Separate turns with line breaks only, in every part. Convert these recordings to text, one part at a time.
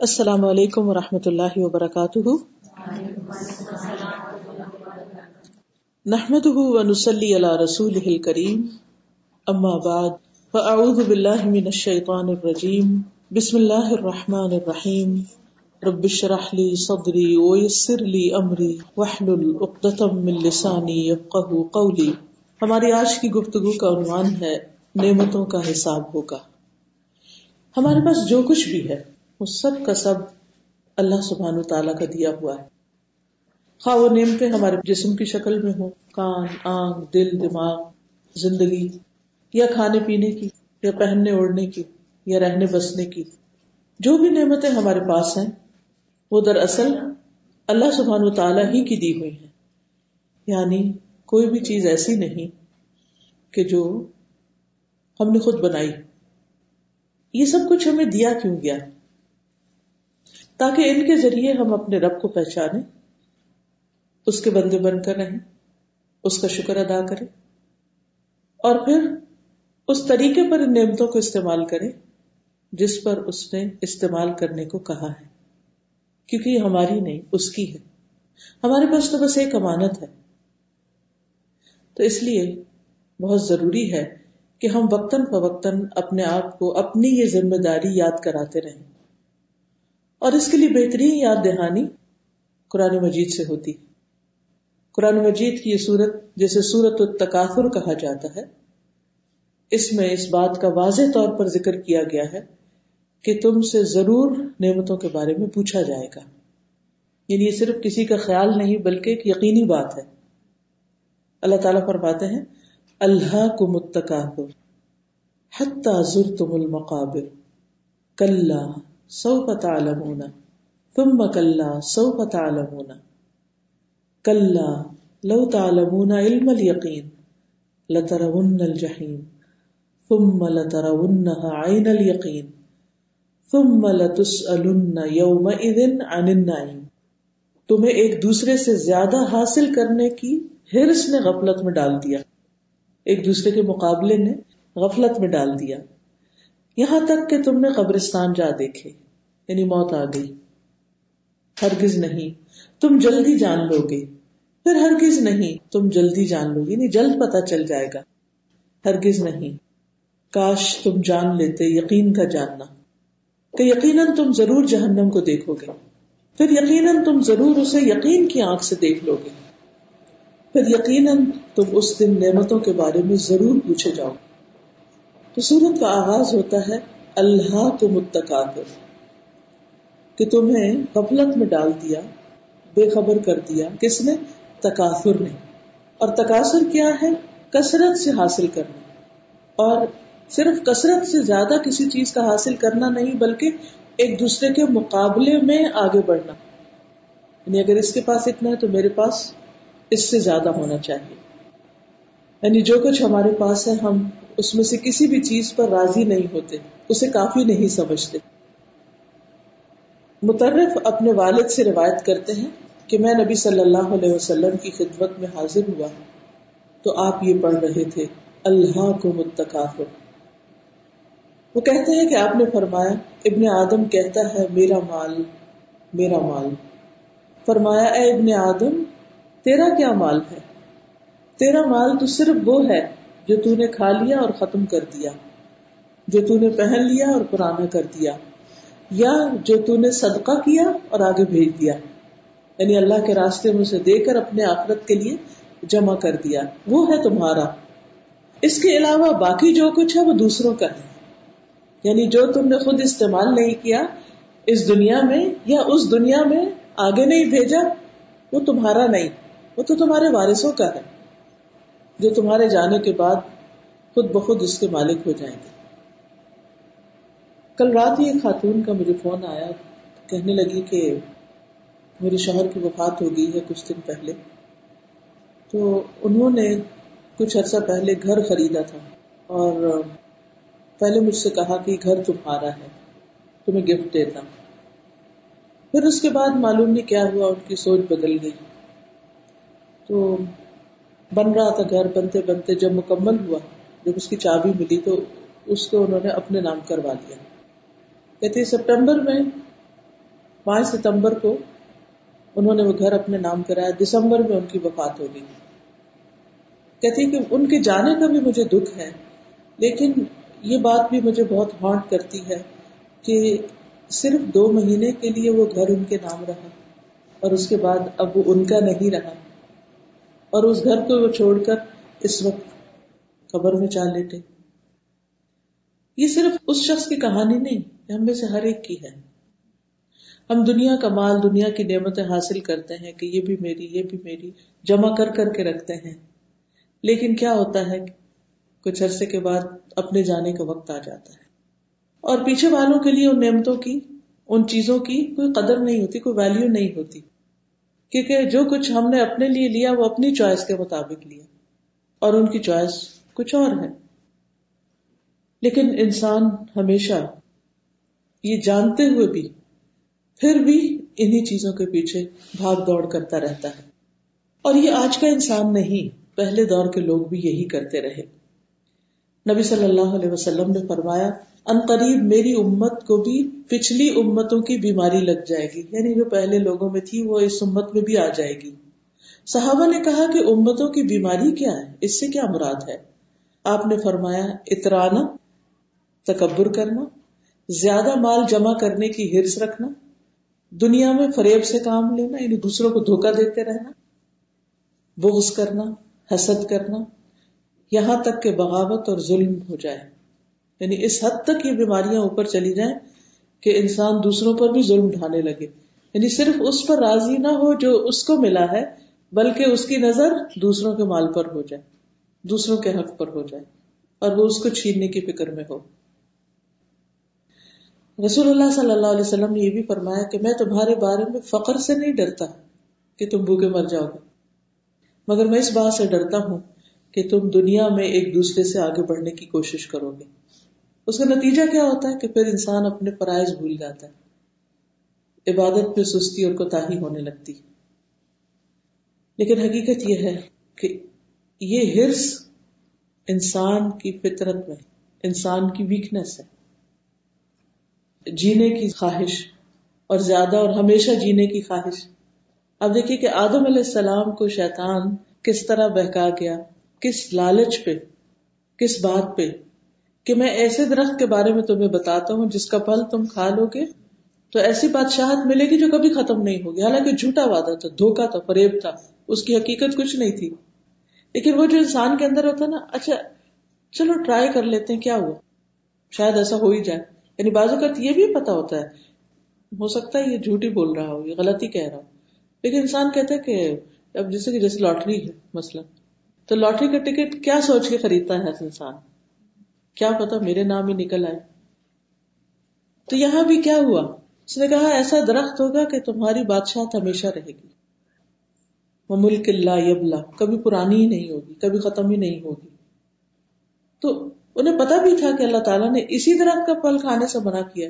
السلام علیکم و رحمۃ اللہ وبرکاتہ۔ نحمد ونسلی علی رسول کریم اما بعد، فاعوذ باللہ من الشیطان الرجیم۔ بسم اللہ الرحمن الرحیم۔ رب اشرح لی صدری ویسر لی امری۔ واحلل عقدۃ من لسانی یفقهوا قولی۔ ہماری آج کی گفتگو کا عنوان ہے، نعمتوں کا حساب ہوگا۔ ہمارے پاس جو کچھ بھی ہے وہ سب کا سب اللہ سبحان تعالیٰ کا دیا ہوا ہے۔ خواہ وہ نعمتیں ہمارے جسم کی شکل میں ہو کان، آنکھ، دل، دماغ، زندگی، یا کھانے پینے کی، یا پہننے اوڑھنے کی، یا رہنے بسنے کی۔ جو بھی نعمتیں ہمارے پاس ہیں، وہ دراصل اللہ سبحان و تعالیٰ ہی کی دی ہوئی ہیں۔ یعنی کوئی بھی چیز ایسی نہیں کہ جو ہم نے خود بنائی۔ یہ سب کچھ ہمیں دیا کیوں گیا؟ تاکہ ان کے ذریعے ہم اپنے رب کو پہچانے اس کے بندے بن کر رہیں، اس کا شکر ادا کریں، اور پھر اس طریقے پر ان نعمتوں کو استعمال کریں جس پر اس نے استعمال کرنے کو کہا ہے۔ کیونکہ یہ ہماری نہیں، اس کی ہے۔ ہمارے پاس تو بس ایک امانت ہے۔ تو اس لیے بہت ضروری ہے کہ ہم وقتاً فوقتاً اپنے آپ کو اپنی یہ ذمہ داری یاد کراتے رہیں۔ اور اس کے لیے بہترین یاد دہانی قرآن مجید سے ہوتی۔ قرآن مجید کی یہ سورت جیسے سورت التکاثر کہا جاتا ہے، اس میں اس بات کا واضح طور پر ذکر کیا گیا ہے کہ تم سے ضرور نعمتوں کے بارے میں پوچھا جائے گا۔ یعنی یہ صرف کسی کا خیال نہیں، بلکہ ایک یقینی بات ہے۔ اللہ تعالیٰ فرماتے ہیں اللہ کو متکاثر حتی زرتم المقابر کل سو تعلمون. ثم کلا سو تعلمون. کلا لو تعلمون علم اليقین لترون الجحیم ثم لترونها عین اليقین ثم لتسألن یومئذ عن النعیم تمہیں ایک دوسرے سے زیادہ حاصل کرنے کی ہرس نے غفلت میں ڈال دیا. ایک دوسرے کے مقابلے نے غفلت میں ڈال دیا. یہاں تک کہ تم نے قبرستان جا دیکھے. یعنی موت آ گئی۔ ہرگز نہیں۔ تم جلدی جان لو گے۔ پھر ہرگز نہیں۔ تم جلدی جان لو گے۔ یعنی جلد پتا چل جائے گا۔ ہرگز نہیں۔ کاش تم جان لیتے، یقین کا جاننا۔ کہ یقیناً تم ضرور جہنم کو دیکھو گے۔ پھر یقیناً تم ضرور اسے یقین کی آنکھ سے دیکھ لو گے۔ پھر یقیناً تم اس دن نعمتوں کے بارے میں ضرور پوچھے جاؤ۔ تو سورت کا آغاز ہوتا ہے اللہ کو متقاطر کہ تمہیں غفلت میں ڈال دیا، بے خبر کر دیا، کس نے؟ تکاثر نے۔ اور تقاصر کیا ہے؟ کثرت سے حاصل کرنا۔ اور صرف کثرت سے زیادہ کسی چیز کا حاصل کرنا نہیں، بلکہ ایک دوسرے کے مقابلے میں آگے بڑھنا۔ یعنی اگر اس کے پاس اتنا ہے تو میرے پاس اس سے زیادہ ہونا چاہیے۔ یعنی جو کچھ ہمارے پاس ہے، ہم اس میں سے کسی بھی چیز پر راضی نہیں ہوتے، اسے کافی نہیں سمجھتے۔ مترف اپنے والد سے روایت کرتے ہیں کہ میں نبی صلی اللہ علیہ وسلم کی خدمت میں حاضر ہوا تو آپ یہ پڑھ رہے تھے اللہ کو متقاف وہ کہتے ہیں کہ آپ نے فرمایا، ابن آدم کہتا ہے، میرا مال میرا مال فرمایا، اے ابن آدم، تیرا کیا مال ہے؟ تیرا مال تو صرف وہ ہے جو تو نے کھا لیا اور ختم کر دیا، جو تو نے پہن لیا اور پرانا کر دیا۔ یا جو تو نے صدقہ کیا اور آگے بھیج دیا۔ یعنی اللہ کے راستے میں سے دے کر اپنے آخرت کے لیے جمع کر دیا۔ وہ ہے تمہارا۔ اس کے علاوہ باقی جو کچھ ہے وہ دوسروں کا ہے۔ یعنی جو تم نے خود استعمال نہیں کیا اس دنیا میں یا اس دنیا میں آگے نہیں بھیجا، وہ تمہارا نہیں۔ وہ تو تمہارے وارثوں کا ہے۔ جو تمہارے جانے کے بعد خود بخود اس کے مالک ہو جائیں گے۔ کل رات ہی ایک خاتون کا مجھے فون آیا، کہنے لگی کہ میرے شوہر کی وفات ہو گئی ہے کچھ دن پہلے۔ تو انہوں نے کچھ عرصہ پہلے گھر خریدا تھا اور پہلے مجھ سے کہا کہ گھر تمہارا ہے، تمہیں گفٹ دیتا۔ ہوں پھر اس کے بعد معلوم نہیں کیا ہوا، ان کی سوچ بدل گئی۔ تو بن رہا تھا گھر، بنتے بنتے جب مکمل ہوا، جب اس کی چابی ملی تو اس کو انہوں نے اپنے نام کروا دیا۔ کہتے سپٹمبر میں، پانچ ستمبر کو انہوں نے وہ گھر اپنے نام کرایا، دسمبر میں ان کی وفات ہو گئی۔ کہتی کہ ان کے جانے کا بھی مجھے دکھ ہے، لیکن یہ بات بھی مجھے بہت ہانٹ کرتی ہے کہ صرف دو مہینے کے لیے وہ گھر ان کے نام رہا اور اس کے بعد اب وہ ان کا نہیں رہا۔ اور اس گھر کو وہ چھوڑ کر اس وقت قبر میں چال لیٹے یہ صرف اس شخص کی کہانی نہیں ہم میں سے ہر ایک کی ہے۔ ہم دنیا کا مال، دنیا کی نعمتیں حاصل کرتے ہیں کہ یہ بھی میری، یہ بھی میری، جمع کر کر کے رکھتے ہیں۔ لیکن کیا ہوتا ہے کچھ عرصے کے بعد اپنے جانے کا وقت آ جاتا ہے۔ اور پیچھے والوں کے لیے ان نعمتوں کی، ان چیزوں کی کوئی قدر نہیں ہوتی، کوئی ویلو نہیں ہوتی۔ کیونکہ جو کچھ ہم نے اپنے لیے لیا، وہ اپنی چوائس کے مطابق لیا۔ اور ان کی چوائس کچھ اور ہے۔ لیکن انسان ہمیشہ یہ جانتے ہوئے بھی پھر بھی انہی چیزوں کے پیچھے بھاگ دوڑ کرتا رہتا ہے۔ اور یہ آج کا انسان نہیں، پہلے دور کے لوگ بھی یہی کرتے رہے۔ نبی صلی اللہ علیہ وسلم نے فرمایا، ان قریب میری امت کو بھی پچھلی امتوں کی بیماری لگ جائے گی۔ یعنی جو پہلے لوگوں میں تھی، وہ اس امت میں بھی آ جائے گی۔ صحابہ نے کہا کہ امتوں کی بیماری کیا ہے؟ اس سے کیا مراد ہے؟ آپ نے فرمایا اترانا تکبر کرنا، زیادہ مال جمع کرنے کی ہرس رکھنا، دنیا میں فریب سے کام لینا یعنی دوسروں کو دھوکا دیتے رہنا، بغض کرنا، حسد کرنا، یہاں تک کہ بغاوت اور ظلم ہو جائے۔ یعنی اس حد تک یہ بیماریاں اوپر چلی جائیں کہ انسان دوسروں پر بھی ظلم ڈھانے لگے۔ یعنی صرف اس پر راضی نہ ہو جو اس کو ملا ہے، بلکہ اس کی نظر دوسروں کے مال پر ہو جائے، دوسروں کے حق پر ہو جائے، اور وہ اس کو چھیننے کی فکر میں ہو۔ رسول اللہ صلی اللہ علیہ وسلم نے یہ بھی فرمایا کہ میں تمہارے بارے میں فخر سے نہیں ڈرتا کہ تم بھوکے مر جاؤ گے۔ مگر میں اس بات سے ڈرتا ہوں کہ تم دنیا میں ایک دوسرے سے آگے بڑھنے کی کوشش کرو گے۔ اس کا نتیجہ کیا ہوتا ہے کہ پھر انسان اپنے فرائض بھول جاتا ہے۔ عبادت پہ سستی اور کوتا ہونے لگتی لیکن حقیقت یہ ہے کہ یہ ہرس انسان کی فطرت میں، انسان کی ویکنیس ہے۔ جینے کی خواہش اور زیادہ اور ہمیشہ جینے کی خواہش۔ اب دیکھیے کہ آدم علیہ السلام کو شیطان کس طرح بہکا گیا، کس لالچ پہ، کس بات پہ؟ کہ میں ایسے درخت کے بارے میں تمہیں بتاتا ہوں، جس کا پھل تم کھا لو گے تو ایسی بادشاہت ملے گی جو کبھی ختم نہیں ہوگی۔ حالانکہ جھوٹا وعدہ تھا دھوکا تھا، فریب تھا، اس کی حقیقت کچھ نہیں تھی۔ لیکن وہ جو انسان کے اندر ہوتا نا اچھا چلو ٹرائی کر لیتے ہیں، کیا ہوا؟ شاید ایسا ہو ہی جائے۔ یعنی بعض اوقات یہ بھی پتا ہوتا ہے، ہو سکتا ہے یہ جھوٹ ہی بول رہا ہو، یہ غلط ہی کہہ رہا ہو۔ لیکن انسان کہتا ہے کہ اب جیسے کہ جیسے لاٹری ہے مسئلہ تو لاٹری کا ٹکٹ کیا سوچ کے خریدتا ہے انسان؟ کیا پتا میرے نام ہی نکل آئے۔ تو یہاں بھی کیا ہوا؟ اس نے کہا ایسا درخت ہوگا کہ تمہاری بادشاہ ہمیشہ رہے گی۔ وہ ملک اللہ یبلا کبھی پرانی ہی نہیں ہوگی، کبھی ختم ہی نہیں ہوگی۔ تو انہیں پتا بھی تھا کہ اللہ تعالیٰ نے اسی درخت کا پھل کھانے سے منع کیا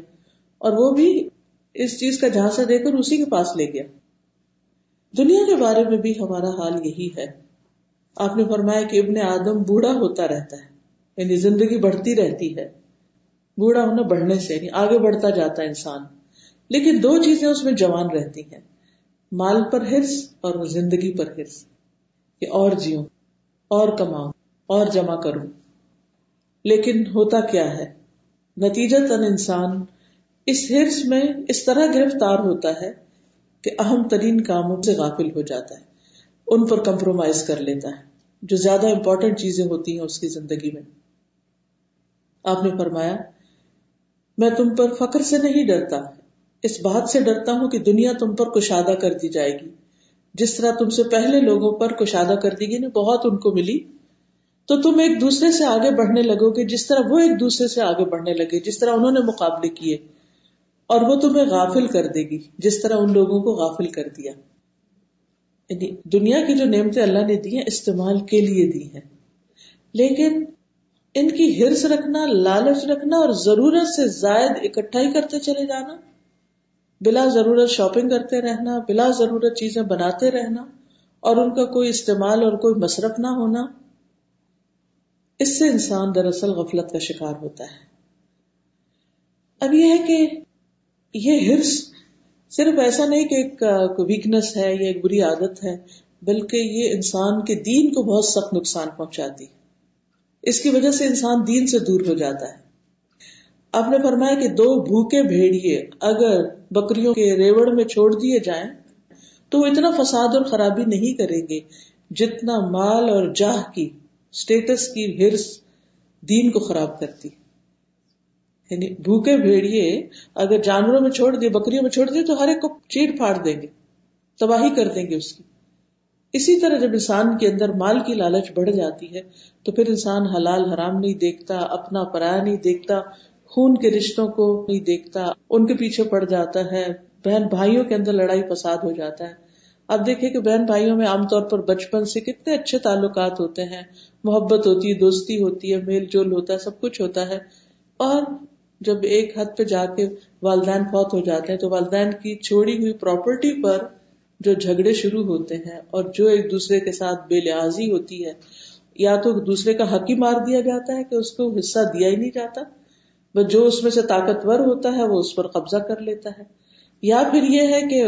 اور وہ بھی اس چیز کا جھانسا دے کر اسی کے پاس لے گیا۔ دنیا کے بارے میں بھی ہمارا حال یہی ہے۔ آپ نے فرمایا کہ ابن آدم بوڑھا ہوتا رہتا ہے یعنی زندگی بڑھتی رہتی ہے۔ بوڑھا ہونا بڑھنے سے یعنی آگے بڑھتا جاتا ہے انسان۔ لیکن دو چیزیں اس میں جوان رہتی ہیں، مال پر ہرس اور زندگی پر ہرس کہ اور جیو اور کماؤ اور جمع کروں۔ لیکن ہوتا کیا ہے؟ نتیجہ تن انسان اس ہرس میں اس طرح گرفتار ہوتا ہے کہ اہم ترین کاموں سے غافل ہو جاتا ہے، ان پر کمپرومائز کر لیتا ہے، جو زیادہ امپورٹنٹ چیزیں ہوتی ہیں اس کی زندگی میں۔ آپ نے فرمایا، میں تم پر فخر سے نہیں ڈرتا، اس بات سے ڈرتا ہوں کہ دنیا تم پر کشادہ کر دی جائے گی۔ جس طرح تم سے پہلے لوگوں پر کشادہ کر دی گئی بہت ان کو ملی۔ تو تم ایک دوسرے سے آگے بڑھنے لگو گے، جس طرح وہ ایک دوسرے سے آگے بڑھنے لگے، جس طرح انہوں نے مقابلے کیے، اور وہ تمہیں غافل کر دے گی، جس طرح ان لوگوں کو غافل کر دیا۔ یعنی دنیا کی جو نعمتیں اللہ نے دی ہیں، استعمال کے لیے دی ہیں۔ لیکن ان کی ہرس رکھنا، لالچ رکھنا اور ضرورت سے زائد اکٹھا ہی کرتے چلے جانا، بلا ضرورت شاپنگ کرتے رہنا، بلا ضرورت چیزیں بناتے رہنا، اور ان کا کوئی استعمال اور کوئی مصرف نہ ہونا اس سے انسان دراصل غفلت کا شکار ہوتا ہے۔ اب یہ ہے کہ یہ ہرس صرف ایسا نہیں کہ ایک ویکنس ہے یا ایک بری عادت ہے، بلکہ یہ انسان کے دین کو بہت سخت نقصان پہنچاتی۔ اس کی وجہ سے انسان دین سے دور ہو جاتا ہے۔ آپ نے فرمایا کہ دو بھوکے بھیڑیے اگر بکریوں کے ریوڑ میں چھوڑ دیے جائیں، تو وہ اتنا فساد اور خرابی نہیں کریں گے جتنا مال اور جاہ کی اسٹیٹس کی ہرس دین کو خراب کرتی۔ یعنی بھوکے بھیڑیے اگر جانوروں میں چھوڑ دیے، بکریوں میں چھوڑ دیے، تو ہر ایک کو چیٹ پھاڑ دیں گے، تباہی کر دیں گے اس کی۔ اسی طرح جب انسان کے اندر مال کی لالچ بڑھ جاتی ہے، تو پھر انسان حلال حرام نہیں دیکھتا، اپنا پرایا نہیں دیکھتا، خون کے رشتوں کو نہیں دیکھتا، ان کے پیچھے پڑ جاتا ہے، بہن بھائیوں کے اندر لڑائی فساد ہو جاتا ہے۔ اب دیکھیں کہ بہن بھائیوں میں عام طور پر بچپن سے کتنے اچھے تعلقات ہوتے ہیں محبت ہوتی ہے، دوستی ہوتی ہے، میل جول ہوتا ہے، سب کچھ ہوتا ہے۔ اور جب ایک حد پہ جا کے والدین فوت ہو جاتے ہیں، تو والدین کی چھوڑی ہوئی پراپرٹی پر جو جھگڑے شروع ہوتے ہیں اور جو ایک دوسرے کے ساتھ بے لحاظی ہوتی ہے، یا تو دوسرے کا حق ہی مار دیا جاتا ہے کہ اس کو حصہ دیا ہی نہیں جاتا۔ بس جو اس میں سے طاقتور ہوتا ہے، وہ اس پر قبضہ کر لیتا ہے۔ یا پھر یہ ہے کہ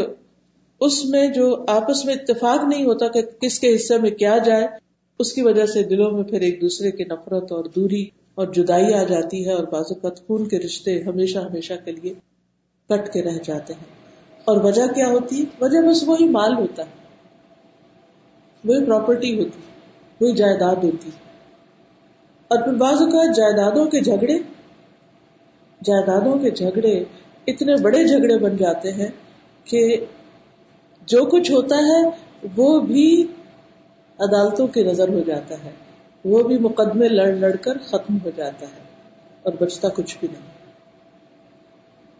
اس میں جو آپس میں اتفاق نہیں ہوتا کہ کس کے حصے میں کیا جائے اس کی وجہ سے دلوں میں پھر ایک دوسرے کی نفرت اور دوری اور جدائی آ جاتی ہے اور بعض اوقات خون کے رشتے ہمیشہ ہمیشہ کے لیے کٹ کے رہ جاتے ہیں۔ اور وجہ کیا ہوتی؟ وجہ بس وہی مال ہوتا ہے۔ وہی پراپرٹی ہوتی، وہی جائیداد ہوتی۔ اور پھر بعض اوقات جائیدادوں کے جھگڑے، جائیدادوں کے جھگڑے اتنے بڑے جھگڑے بن جاتے ہیں کہ جو کچھ ہوتا ہے وہ بھی عدالتوں کی نظر ہو جاتا ہے۔ وہ بھی مقدمے لڑ لڑ کر ختم ہو جاتا ہے اور بچتا کچھ بھی نہیں۔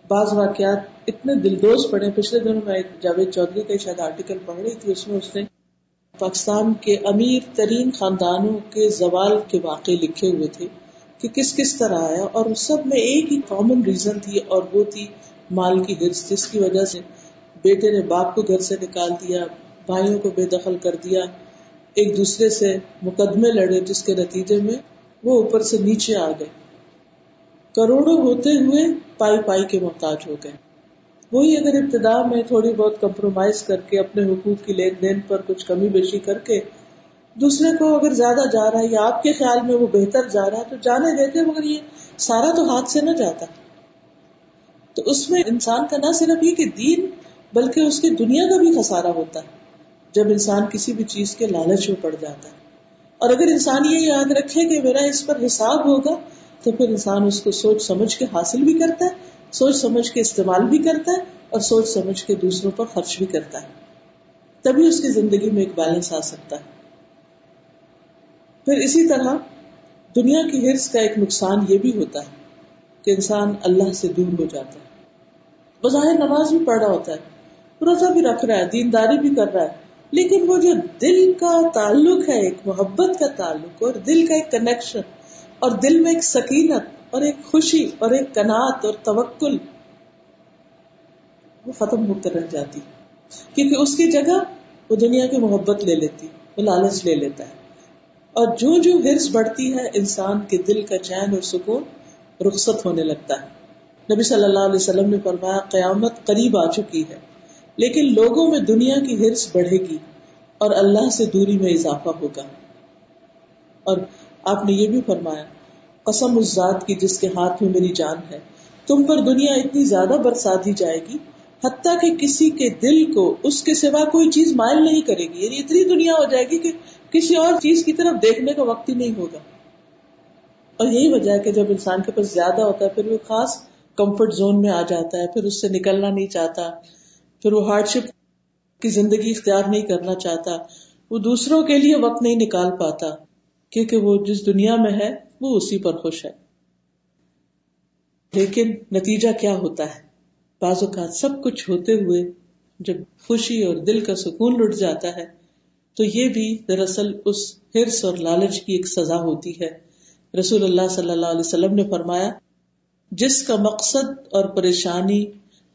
بعض واقعات اتنے دلدوز پڑے، پچھلے دنوں میں جاوید چودھری کا شاید آرٹیکل پڑھ رہی تھی، اس میں اس نے پاکستان کے امیر ترین خاندانوں کے زوال کے واقع لکھے ہوئے تھے کہ کس کس طرح آیا اور اس سب میں ایک ہی کامن ریزن تھی اور وہ تھی مال کی ہرس جس کی وجہ سے بیٹے نے باپ کو گھر سے نکال دیا، بھائیوں کو بے دخل کر دیا ایک دوسرے سے مقدمے لڑے جس کے نتیجے میں وہ اوپر سے نیچے آ گئے۔ کروڑوں ہوتے ہوئے پائی پائی کے محتاج ہو گئے۔ وہی اگر ابتدا میں تھوڑی بہت کمپرومائز کر کے اپنے حقوق کی لین دین پر کچھ کمی بیشی کر کے دوسرے کو اگر زیادہ جا رہا ہے یا آپ کے خیال میں وہ بہتر جا رہا ہے تو جانے دیتے، مگر یہ سارا تو ہاتھ سے نہ جاتا۔ تو اس میں انسان کا نہ صرف یہ کہ دین، بلکہ اس کی دنیا کا بھی خسارا ہوتا ہے۔ جب انسان کسی بھی چیز کے لالچ میں پڑ جاتا ہے۔ اور اگر انسان یہ یاد رکھے کہ میرا اس پر حساب ہوگا، تو پھر انسان اس کو سوچ سمجھ کے حاصل بھی کرتا ہے، سوچ سمجھ کے استعمال بھی کرتا ہے اور سوچ سمجھ کے دوسروں پر خرچ بھی کرتا ہے۔ تبھی اس کی زندگی میں ایک بیلنس آ سکتا ہے۔ پھر اسی طرح دنیا کی ہرس کا ایک نقصان یہ بھی ہوتا ہے کہ انسان اللہ سے دور ہو جاتا ہے۔ بظاہر نماز بھی پڑھ رہا ہوتا ہے، روزہ بھی رکھ رہا ہے، دینداری بھی کر رہا ہے لیکن وہ جو دل کا تعلق ہے، ایک محبت کا تعلق اور دل کا ایک کنیکشن اور دل میں ایک سکینت اور ایک خوشی اور ایک کنات اور توکل، وہ ختم ہو کر رہ جاتی۔ کیونکہ اس کی جگہ وہ دنیا کی محبت لے لیتی، وہ لالچ لے لیتا ہے۔ اور جو جو ہرس بڑھتی ہے، انسان کے دل کا چین اور سکون رخصت ہونے لگتا ہے۔ نبی صلی اللہ علیہ وسلم نے فرمایا، قیامت قریب آ چکی ہے۔ لیکن لوگوں میں دنیا کی ہرس بڑھے گی اور اللہ سے دوری میں اضافہ ہوگا۔ اور آپ نے یہ بھی فرمایا، قسم اس ذات کی جس کے ہاتھ میں میری جان ہے۔ تم پر دنیا اتنی زیادہ برسا دی جائے گی، حتیٰ کہ کسی کے دل کو اس کے سوا کوئی چیز مائل نہیں کرے گی۔ یعنی اتنی دنیا ہو جائے گی کہ کسی اور چیز کی طرف دیکھنے کا وقت ہی نہیں ہوگا۔ اور یہی وجہ ہے کہ جب انسان کے پاس زیادہ ہوتا ہے، پھر وہ خاص کمفرٹ زون میں آ جاتا ہے، پھر اس سے نکلنا نہیں چاہتا۔ پھر وہ ہارڈ شپ کی زندگی اختیار نہیں کرنا چاہتا۔ وہ دوسروں کے لیے وقت نہیں نکال پاتا، کیونکہ وہ جس دنیا میں ہے، وہ اسی پر خوش ہے۔ لیکن نتیجہ کیا ہوتا ہے؟ بعض اوقات سب کچھ ہوتے ہوئے جب خوشی اور دل کا سکون لٹ جاتا ہے، تو یہ بھی دراصل اس ہرس اور لالچ کی ایک سزا ہوتی ہے۔ رسول اللہ صلی اللہ علیہ وسلم نے فرمایا، جس کا مقصد اور پریشانی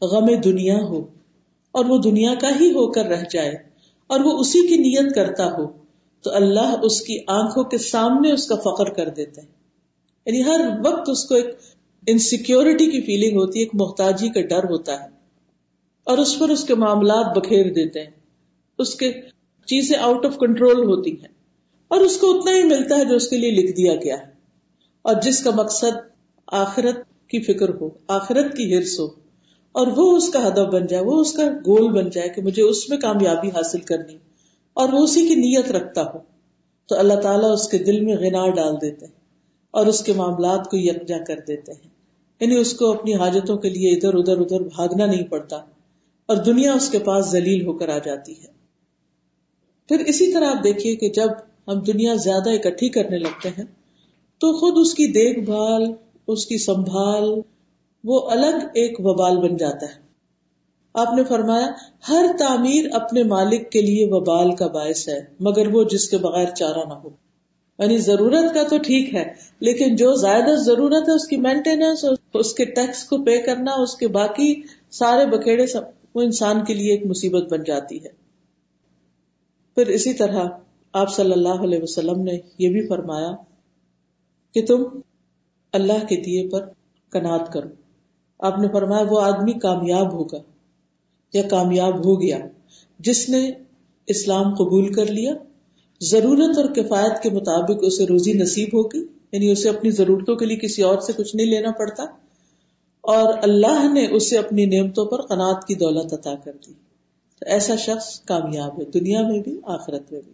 غم دنیا ہو اور وہ دنیا کا ہی ہو کر رہ جائے اور وہ اسی کی نیت کرتا ہو، تو اللہ اس کی آنکھوں کے سامنے اس کا فخر کر دیتے ہیں۔ یعنی ہر وقت اس کو ایک انسیکیورٹی کی فیلنگ ہوتی ہے، ایک محتاجی کا ڈر ہوتا ہے۔ اور اس پر اس کے معاملات بکھیر دیتے ہیں۔ اس کے چیزیں آؤٹ آف کنٹرول ہوتی ہیں۔ اور اس کو اتنا ہی ملتا ہے جو اس کے لیے لکھ دیا گیا ہے۔ اور جس کا مقصد آخرت کی فکر ہو، آخرت کی ہرس ہو۔ اور وہ اس کا ہدف بن جائے، وہ اس کا گول بن جائے کہ مجھے اس میں کامیابی حاصل کرنی، اور وہ اسی کی نیت رکھتا ہو۔ تو اللہ تعالیٰ اس کے دل میں غنار ڈال دیتے ہیں اور اس کے معاملات کو یکجا کر دیتے ہیں۔ یعنی اس کو اپنی حاجتوں کے لیے ادھر ادھر ادھر بھاگنا نہیں پڑتا، اور دنیا اس کے پاس ذلیل ہو کر آ جاتی ہے۔ پھر اسی طرح آپ دیکھیے کہ جب ہم دنیا زیادہ اکٹھی کرنے لگتے ہیں، تو خود اس کی دیکھ بھال، اس کی سنبھال وہ الگ ایک وبال بن جاتا ہے۔ آپ نے فرمایا، ہر تعمیر اپنے مالک کے لیے وبال کا باعث ہے، مگر وہ جس کے بغیر چارہ نہ ہو۔ یعنی ضرورت کا تو ٹھیک ہے، لیکن جو زیادہ ضرورت ہے، اس کی مینٹیننس، اس کے ٹیکس کو پے کرنا، اس کے باقی سارے بکھیڑے وہ انسان کے لیے ایک مصیبت بن جاتی ہے۔ پھر اسی طرح آپ صلی اللہ علیہ وسلم نے یہ بھی فرمایا کہ تم اللہ کے دیے پر کنات کرو۔ آپ نے فرمایا وہ آدمی کامیاب ہوگا یا کامیاب ہو گیا جس نے اسلام قبول کر لیا، ضرورت اور کفایت کے مطابق اسے روزی نصیب ہوگی یعنی اسے اپنی ضرورتوں کے لیے کسی اور سے کچھ نہیں لینا پڑتا، اور اللہ نے اسے اپنی نعمتوں پر قناط کی دولت عطا کر دی۔ تو ایسا شخص کامیاب ہے، دنیا میں بھی، آخرت میں بھی۔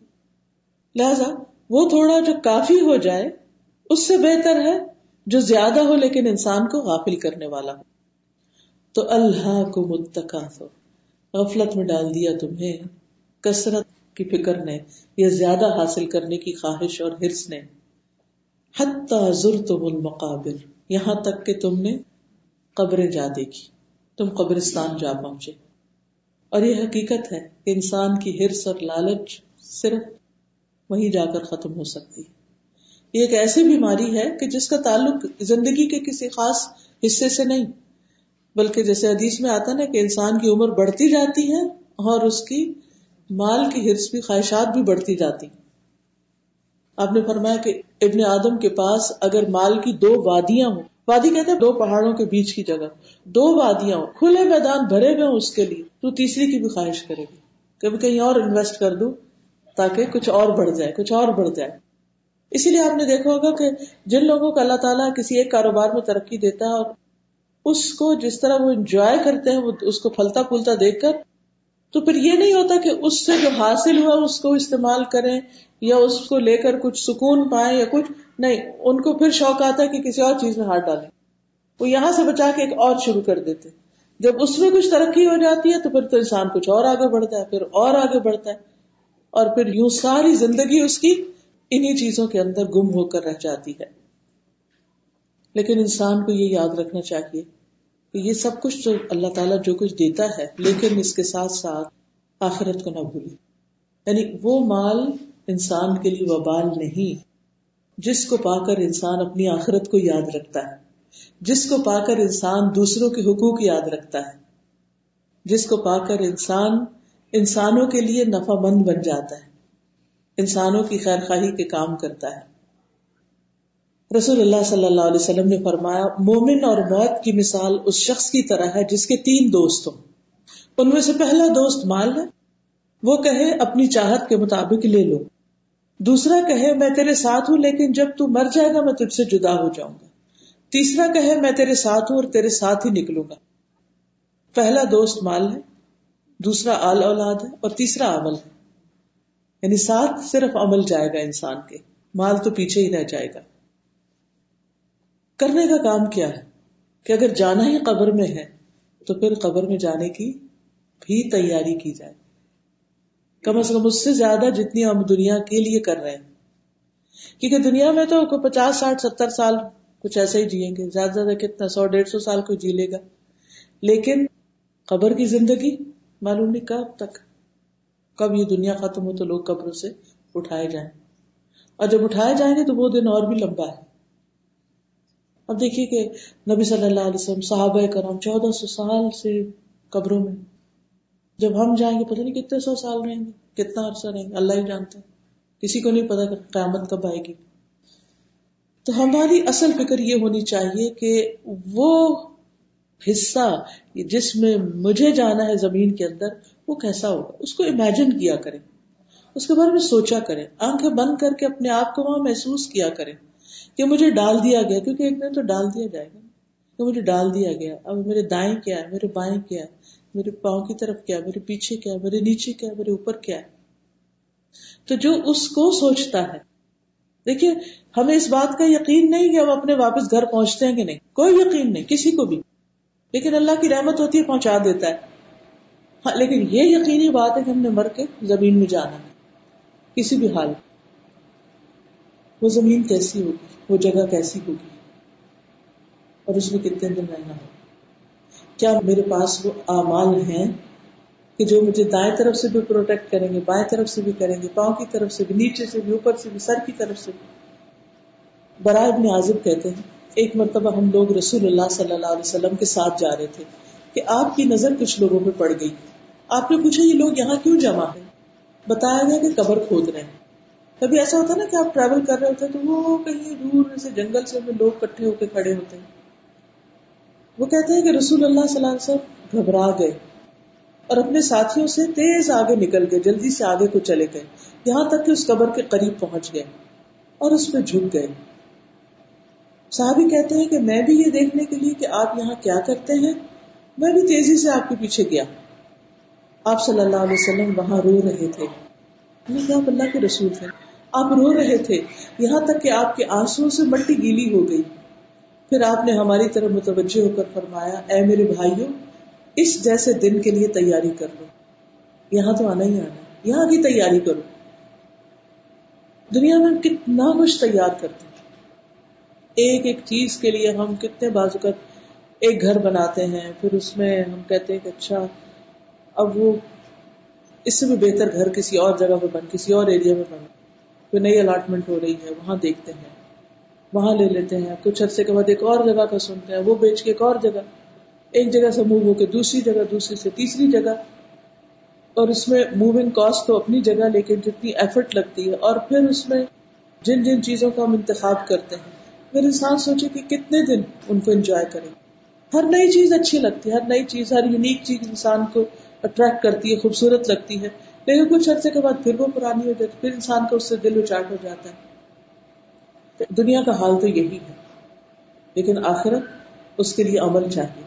لہذا وہ تھوڑا جو کافی ہو جائے، اس سے بہتر ہے جو زیادہ ہو لیکن انسان کو غافل کرنے والا ہو۔ تو اللہ کو متقا غفلت میں ڈال دیا تمہیں، کثرت کی فکر نے، یا زیادہ حاصل کرنے کی خواہش اور ہرس نے۔ زرتم المقابر، یہاں تک کہ تم نے قبریں جا دیکھی، تم قبرستان جا پہنچے۔ اور یہ حقیقت ہے کہ انسان کی ہرس اور لالچ صرف وہیں جا کر ختم ہو سکتی ہے۔ یہ ایک ایسی بیماری ہے کہ جس کا تعلق زندگی کے کسی خاص حصے سے نہیں بلکہ جیسے حدیث میں آتا نا کہ انسان کی عمر بڑھتی جاتی ہے اور اس کی مال کی ہرس بھی، خواہشات بھی بڑھتی جاتی آپ نے فرمایا کہ ابن آدم کے پاس اگر مال کی دو وادیاں ہوں، وادی کہتے ہیں دو پہاڑوں کے بیچ کی جگہ، دو وادیاں ہوں، کھلے میدان بھرے ہوئے ہوں اس کے لیے، تو تیسری کی بھی خواہش کرے گی کبھی کہیں اور انویسٹ کر دوں تاکہ کچھ اور بڑھ جائے، کچھ اور بڑھ جائے۔ اسی لیے آپ نے دیکھا ہوگا کہ جن لوگوں کو اللہ تعالیٰ کسی ایک کاروبار میں ترقی دیتا ہے اور اس کو جس طرح وہ انجوائے کرتے ہیں اس کو پھلتا پھولتا دیکھ کر، تو پھر یہ نہیں ہوتا کہ اس سے جو حاصل ہوا اس کو استعمال کریں یا اس کو لے کر کچھ سکون پائیں یا کچھ۔ نہیں، ان کو پھر شوق آتا ہے کہ کسی اور چیز میں ہاتھ ڈالیں۔ وہ یہاں سے بچا کے ایک اور شروع کر دیتے۔ جب اس میں کچھ ترقی ہو جاتی ہے تو پھر تو انسان کچھ اور آگے بڑھتا ہے، پھر اور آگے بڑھتا ہے۔ اور پھر یوں ساری زندگی اس کی انہی چیزوں کے اندر گم ہو کر رہ جاتی ہے۔ لیکن انسان کو یہ یاد رکھنا چاہیے کہ یہ سب کچھ جو اللہ تعالیٰ جو کچھ دیتا ہے، لیکن اس کے ساتھ ساتھ آخرت کو نہ بھولے۔ یعنی وہ مال انسان کے لیے وبال نہیں، جس کو پا کر انسان اپنی آخرت کو یاد رکھتا ہے، جس کو پا کر انسان دوسروں کے حقوق یاد رکھتا ہے، جس کو پا کر انسان انسانوں کے لیے نفع مند بن جاتا ہے، انسانوں کی خیر خواہی کے کام کرتا ہے۔ رسول اللہ صلی اللہ علیہ وسلم نے فرمایا، مومن اور موت کی مثال اس شخص کی طرح ہے جس کے تین دوست ہوں۔ ان میں سے پہلا دوست مال ہے، وہ کہے، اپنی چاہت کے مطابق لے لو۔ دوسرا کہے، میں تیرے ساتھ ہوں، لیکن جب تو مر جائے گا، میں تجھ سے جدا ہو جاؤں گا۔ تیسرا کہے، میں تیرے ساتھ ہوں اور تیرے ساتھ ہی نکلوں گا۔ پہلا دوست مال ہے، دوسرا آل اولاد ہے اور تیسرا عمل ہے۔ یعنی ساتھ صرف عمل جائے گا انسان کے، مال تو پیچھے ہی رہ جائے گا۔ کرنے کا کام کیا ہے؟ کہ اگر جانا ہی قبر میں ہے، تو پھر قبر میں جانے کی بھی تیاری کی جائے۔ کم از کم اس سے زیادہ جتنی ہم دنیا کے لیے کر رہے ہیں۔ کیونکہ دنیا میں تو پچاس، ساٹھ، ستر سال کچھ ایسے ہی جیئیں گے۔ زیادہ زیادہ کتنا، سو، ڈیڑھ سو سال کو جی لے گا۔ لیکن قبر کی زندگی معلوم نہیں کب تک، کب یہ دنیا ختم ہو تو لوگ قبروں سے اٹھائے جائیں۔ اور جب اٹھائے جائیں گے تو وہ دن اور بھی لمبا ہے۔ اب دیکھیے کہ نبی صلی اللہ علیہ وسلم صحابہ کرام چودہ سو سال سے قبروں میں جب ہم جائیں گے، پتہ نہیں کتنے سو سال رہیں گے، کتنا عرصہ رہیں گے، اللہ ہی جانتا ہے۔ کسی کو نہیں پتا کہ قیامت کب آئے گی۔ تو ہماری اصل فکر یہ ہونی چاہیے کہ وہ حصہ جس میں مجھے جانا ہے زمین کے اندر، وہ کیسا ہوگا؟ اس کو امیجن کیا کریں۔ اس کے بارے میں سوچا کریں۔ آنکھیں بند کر کے اپنے آپ کو وہاں محسوس کیا کریں۔ کہ مجھے ڈال دیا گیا، کیونکہ ایک دن تو ڈال دیا جائے گا۔ کہ مجھے ڈال دیا گیا۔ اب میرے دائیں کیا ہے؟ میرے بائیں کیا ہے؟ میرے پاؤں کی طرف کیا میرے پیچھے کیا میرے نیچے کیا میرے اوپر کیا ہے؟ تو جو اس کو سوچتا ہے۔ دیکھیے، ہمیں اس بات کا یقین نہیں کہ ہم اپنے واپس گھر پہنچتے ہیں کہ نہیں۔ کوئی یقین نہیں، کسی کو بھی۔ لیکن اللہ کی رحمت ہوتی ہے، پہنچا دیتا ہے۔ ہاں لیکن یہ یقینی بات ہے کہ ہم نے مر کے زمین میں جانا ہے۔ کسی بھی حال میں۔ وہ زمین کیسی ہوگی؟ وہ جگہ کیسی ہوگی؟ اور اس میں کتنے دن رہنا ہوگا؟ کیا میرے پاس وہ اعمال ہیں کہ جو مجھے دائیں طرف سے بھی پروٹیکٹ کریں گے، بائیں طرف سے بھی کریں گے، پاؤں کی طرف سے بھی، نیچے سے بھی، اوپر سے بھی، سر کی طرف سے بھی؟ برائے ابن عازب کہتے ہیں، ایک مرتبہ ہم لوگ رسول اللہ صلی اللہ علیہ وسلم کے ساتھ جا رہے تھے کہ آپ کی نظر کچھ لوگوں پہ پڑ گئی۔ آپ نے پوچھا، یہ لوگ یہاں کیوں جمع ہے بتایا گیا کہ قبر کھود رہے ہیں۔ کبھی ایسا ہوتا ہے نا کہ آپ ٹریول کر رہے ہوتے ہیں تو وہ کہیں دور سے جنگل سے لوگ کٹھے ہو کے کھڑے ہوتے ہیں۔ وہ کہتے ہیں کہ رسول اللہ صلی اللہ علیہ وسلم گھبرا گئے اور اپنے ساتھیوں سے تیز آگے نکل گئے، جلدی سے آگے کو چلے گئے۔ یہاں تک کہ اس قبر کے قریب پہنچ گئے اور اس پہ جھک گئے۔ صحابی کہتے ہیں کہ میں بھی یہ دیکھنے کے لیے کہ آپ یہاں کیا کرتے ہیں؟ میں بھی تیزی سے آپ کے پیچھے گیا۔ آپ صلی اللہ علیہ وسلم وہاں رو رہے تھے۔ آپ اللہ کے رسول تھے آپ رو رہے تھے، یہاں تک کہ آپ کے آنسو سے مٹی گیلی ہو گئی۔ پھر آپ نے ہماری طرف متوجہ ہو کر فرمایا، اے میرے بھائیوں، اس جیسے دن کے لیے تیاری کر لو۔ یہاں تو آنا ہی آنا یہاں کی تیاری کرو۔ دنیا میں کتنا کچھ تیار کرتے ہیں۔ ایک ایک چیز کے لیے ہم کتنے بازو کا ایک گھر بناتے ہیں، پھر اس میں ہم کہتے ہیں کہ اچھا اب وہ اس سے بھی بہتر گھر کسی اور جگہ پہ بن، کسی اور ایریا میں بن۔ کوئی نئی الاٹمنٹ ہو رہی ہے، وہاں دیکھتے ہیں، وہاں لے لیتے ہیں۔ کچھ عرصے کے بعد ایک اور جگہ کا سنتے ہیں، وہ بیچ کے ایک اور جگہ۔ ایک جگہ سے موو ہو کے دوسری جگہ، دوسری سے تیسری جگہ۔ اور اس میں موونگ کاسٹ تو اپنی جگہ، لیکن جتنی ایفرٹ لگتی ہے۔ اور پھر اس میں جن جن چیزوں کا ہم انتخاب کرتے ہیں، پھر انسان سوچے کہ کتنے دن ان کو انجوائے کرے ہر نئی چیز اچھی لگتی ہے، ہر نئی چیز، ہر یونیک چیز انسان کو اٹریکٹ کرتی ہے، خوبصورت لگتی ہے۔ لیکن کچھ عرصے کے بعد پھر وہ پرانی ہو جاتی پھر انسان کو اس سے دل اچاٹ ہو جاتا ہے۔ دنیا کا حال تو یہی ہے۔ لیکن آخرت اس کے لیے عمل چاہیے۔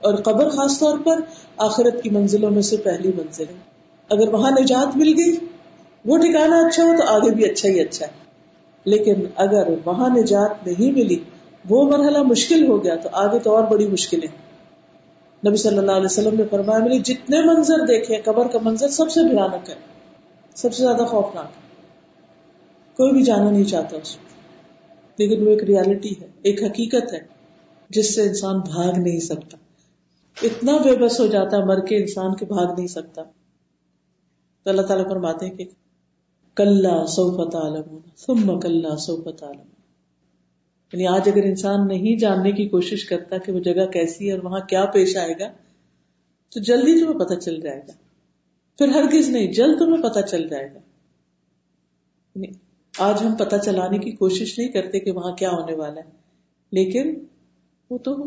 اور قبر خاص طور پر آخرت کی منزلوں میں سے پہلی منزل ہے۔ اگر وہاں نجات مل گئی، وہ ٹھکانا اچھا ہو تو آگے بھی اچھا ہی اچھا ہے۔ لیکن اگر وہاں نجات نہیں ملی وہ مرحلہ مشکل ہو گیا تو آگے تو اور بڑی مشکلیں۔ نبی صلی اللہ علیہ وسلم نے فرمایا میں نے جتنے منظر دیکھے، قبر کا منظر سب سے بھیانک ہے، سب سے زیادہ خوفناک۔ کوئی بھی جانا نہیں چاہتا اس لیکن وہ ایک ریالٹی ہے، ایک حقیقت ہے، جس سے انسان بھاگ نہیں سکتا۔ اتنا بے بس ہو جاتا ہے، مر کے انسان کے بھاگ نہیں سکتا۔ تو اللہ تعالیٰ فرماتے ہیں کہ کل سوفت عالم ثم کل سوفت عالم یعنی آج اگر انسان نہیں جاننے کی کوشش کرتا کہ وہ جگہ کیسی ہے اور وہاں کیا پیش آئے گا، تو جلدی تمہیں پتہ چل جائے گا۔ پھر ہرگز نہیں، جلد تمہیں پتہ چل جائے گا۔ یعنی آج ہم پتہ چلانے کی کوشش نہیں کرتے کہ وہاں کیا ہونے والا ہے، لیکن وہ تو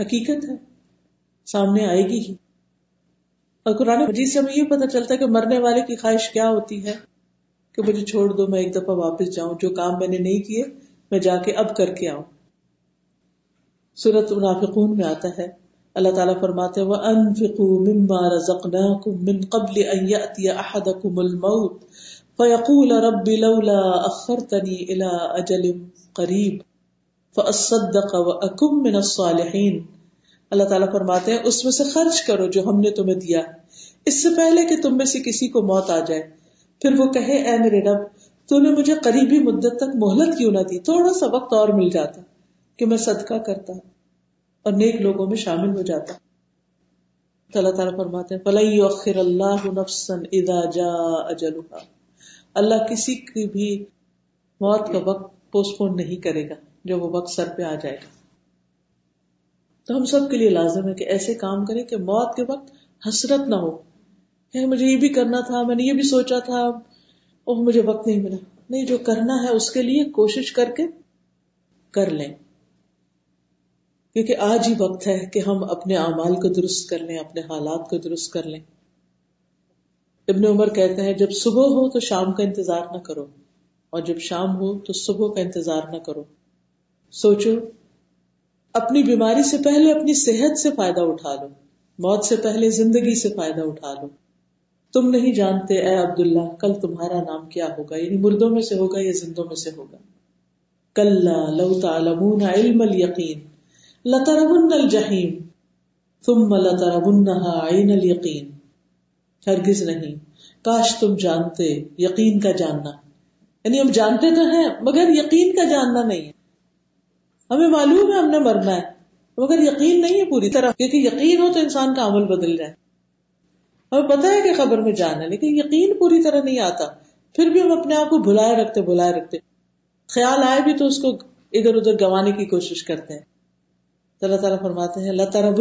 حقیقت ہے، سامنے آئے گی ہی۔ اور قرآن مجید سے ہمیں یہ پتا چلتا ہے کہ مرنے والے کی خواہش کیا ہوتی ہے کہ مجھے چھوڑ دو، میں ایک دفعہ واپس جاؤں، جو کام میں نے نہیں کیے میں جا کے اب کر کے آؤں۔ سورت منافقون میں آتا ہے۔ اللہ تعالیٰ فرماتے وہ انفقوا مما رزقناكم من قبل ان ياتي احدكم الموت فيقول رب لولا اخرتني الى اجل قريب فاصدق واكن من الصالحين۔ اللہ تعالیٰ فرماتے ہیں، اس میں سے خرچ کرو جو ہم نے تمہیں دیا۔ اس سے پہلے کہ تم میں سے کسی کو موت آ جائے۔ پھر وہ کہے، اے میرے رب تو نے مجھے قریبی مدت تک مہلت کیوں نہ دی؟ تھوڑا سا وقت اور مل جاتا کہ میں صدقہ کرتا اور نیک لوگوں میں شامل ہو جاتا تو اللہ تعالیٰ فرماتے ہیں فلئی اخر اللہ نفسن ادا جا اجلها اللہ کسی کی بھی موت کا وقت پوسٹ پون نہیں کرے گا جو وہ وقت سر پہ آ جائے گا۔ تو ہم سب کے لیے لازم ہے کہ ایسے کام کریں کہ موت کے وقت حسرت نہ ہو۔ کہ مجھے یہ بھی کرنا تھا، میں نے یہ بھی سوچا تھا اوہ مجھے وقت نہیں ملا۔ نہیں، جو کرنا ہے اس کے لیے کوشش کر کے کر لیں۔ کیونکہ آج ہی وقت ہے کہ ہم اپنے اعمال کو درست کر لیں، اپنے حالات کو درست کر لیں۔ ابن عمر کہتے ہیں، جب صبح ہو تو شام کا انتظار نہ کرو، اور جب شام ہو تو صبح کا انتظار نہ کرو۔ سوچو، اپنی بیماری سے پہلے اپنی صحت سے فائدہ اٹھا لو، موت سے پہلے زندگی سے فائدہ اٹھا لو۔ تم نہیں جانتے اے عبداللہ، کل تمہارا نام کیا ہوگا؟ یعنی مردوں میں سے ہوگا یا زندوں میں سے ہوگا؟ کل لو تعلمون علم الیقین، لترون الجحیم، ثم لترونها عین الیقین۔ ہرگز نہیں۔ کاش تم جانتے، یقین کا جاننا۔ یعنی ہم جانتے تو ہیں، مگر یقین کا جاننا نہیں۔ ہے ہمیں معلوم ہے ہم نے مرنا ہے، مگر یقین نہیں ہے پوری طرح، کیونکہ یقین ہو تو انسان کا عمل بدل جائے۔ ہمیں پتا ہے کہ خبر میں جانا لیکن یقین پوری طرح نہیں آتا۔ پھر بھی ہم اپنے آپ کو بھلائے رکھتے بھلائے رکھتے۔ خیال آئے بھی تو اس کو ادھر ادھر گوانے کی کوشش کرتے ہیں۔ اللہ تعالیٰ فرماتے ہیں اللہ تعالیٰ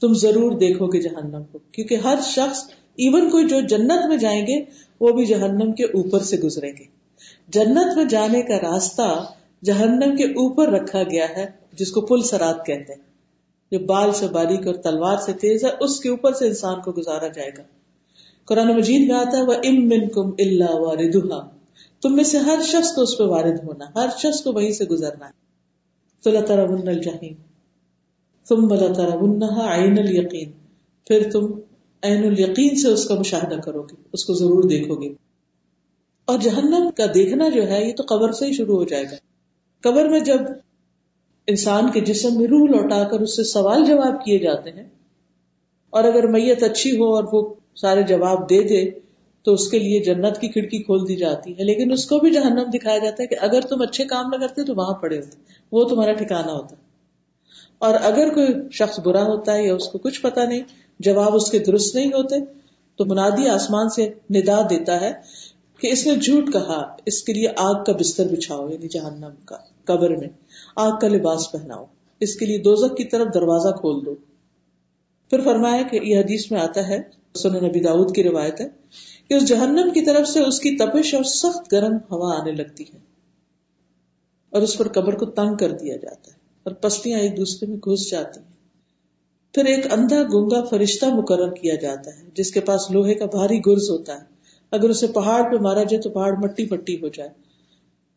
تم ضرور دیکھو گے جہنم کو، کیونکہ ہر شخص ایون کوئی جو جنت میں جائیں گے، وہ بھی جہنم کے اوپر سے گزریں گے۔ جنت میں جانے کا راستہ جہنم کے اوپر رکھا گیا ہے، جس کو پل سرات کہتے ہیں۔ جو بال سے باریک اور تلوار سے تیز ہے، اس کے اوپر سے انسان کو گزارا جائے گا۔ قرآن مجید میں آتا ہے وہ ام من کم اللہ واردہ تم میں سے ہر شخص کو اس پہ وارد ہونا، ہر شخص کو وہیں سے گزرنا ہے۔ تو اللہ تعالیٰ الجحیم تم بلا تعالیٰ عین الیقین پھر تم عین الیقین سے اس کا مشاہدہ کرو گے، اس کو ضرور دیکھو گے۔ اور جہنم کا دیکھنا جو ہے، یہ تو قبر سے ہی شروع ہو جائے گا۔ قبر میں جب انسان کے جسم میں روح لوٹا کر اس سے سوال جواب کیے جاتے ہیں اور اگر میت اچھی ہو اور وہ سارے جواب دے دے تو اس کے لیے جنت کی کھڑکی کھول دی جاتی ہے لیکن اس کو بھی جہنم دکھایا جاتا ہے کہ اگر تم اچھے کام نہ کرتے تو وہاں پڑے ہوتے، وہ تمہارا ٹھکانا ہوتا۔ اور اگر کوئی شخص برا ہوتا ہے یا اس کو کچھ پتا نہیں، جواب اس کے درست نہیں ہوتے، تو منادی آسمان سے ندا دیتا ہے کہ اس نے جھوٹ کہا، اس کے لیے آگ کا بستر بچھاؤ یعنی جہنم کا، قبر میں۔ آگ کا لباس پہناؤ۔ اس کے لیے دوزک کی طرف دروازہ کھول دو۔ پھر فرمایا کہ یہ حدیث میں آتا ہے سن نبی داود کی روایت ہے کہ اس جہنم کی طرف سے اس کی تپش اور سخت گرم ہوا آنے لگتی ہے۔ اور اس پر قبر کو تنگ کر دیا جاتا ہے اور پستیاں ایک دوسرے میں گھس جاتی ہیں۔ پھر ایک اندھا گونگا فرشتہ مقرر کیا جاتا ہے، جس کے پاس لوہے کا بھاری گرز ہوتا ہے۔ اگر اسے پہاڑ پہ مارا جائے تو پہاڑ مٹی پٹی ہو جائے۔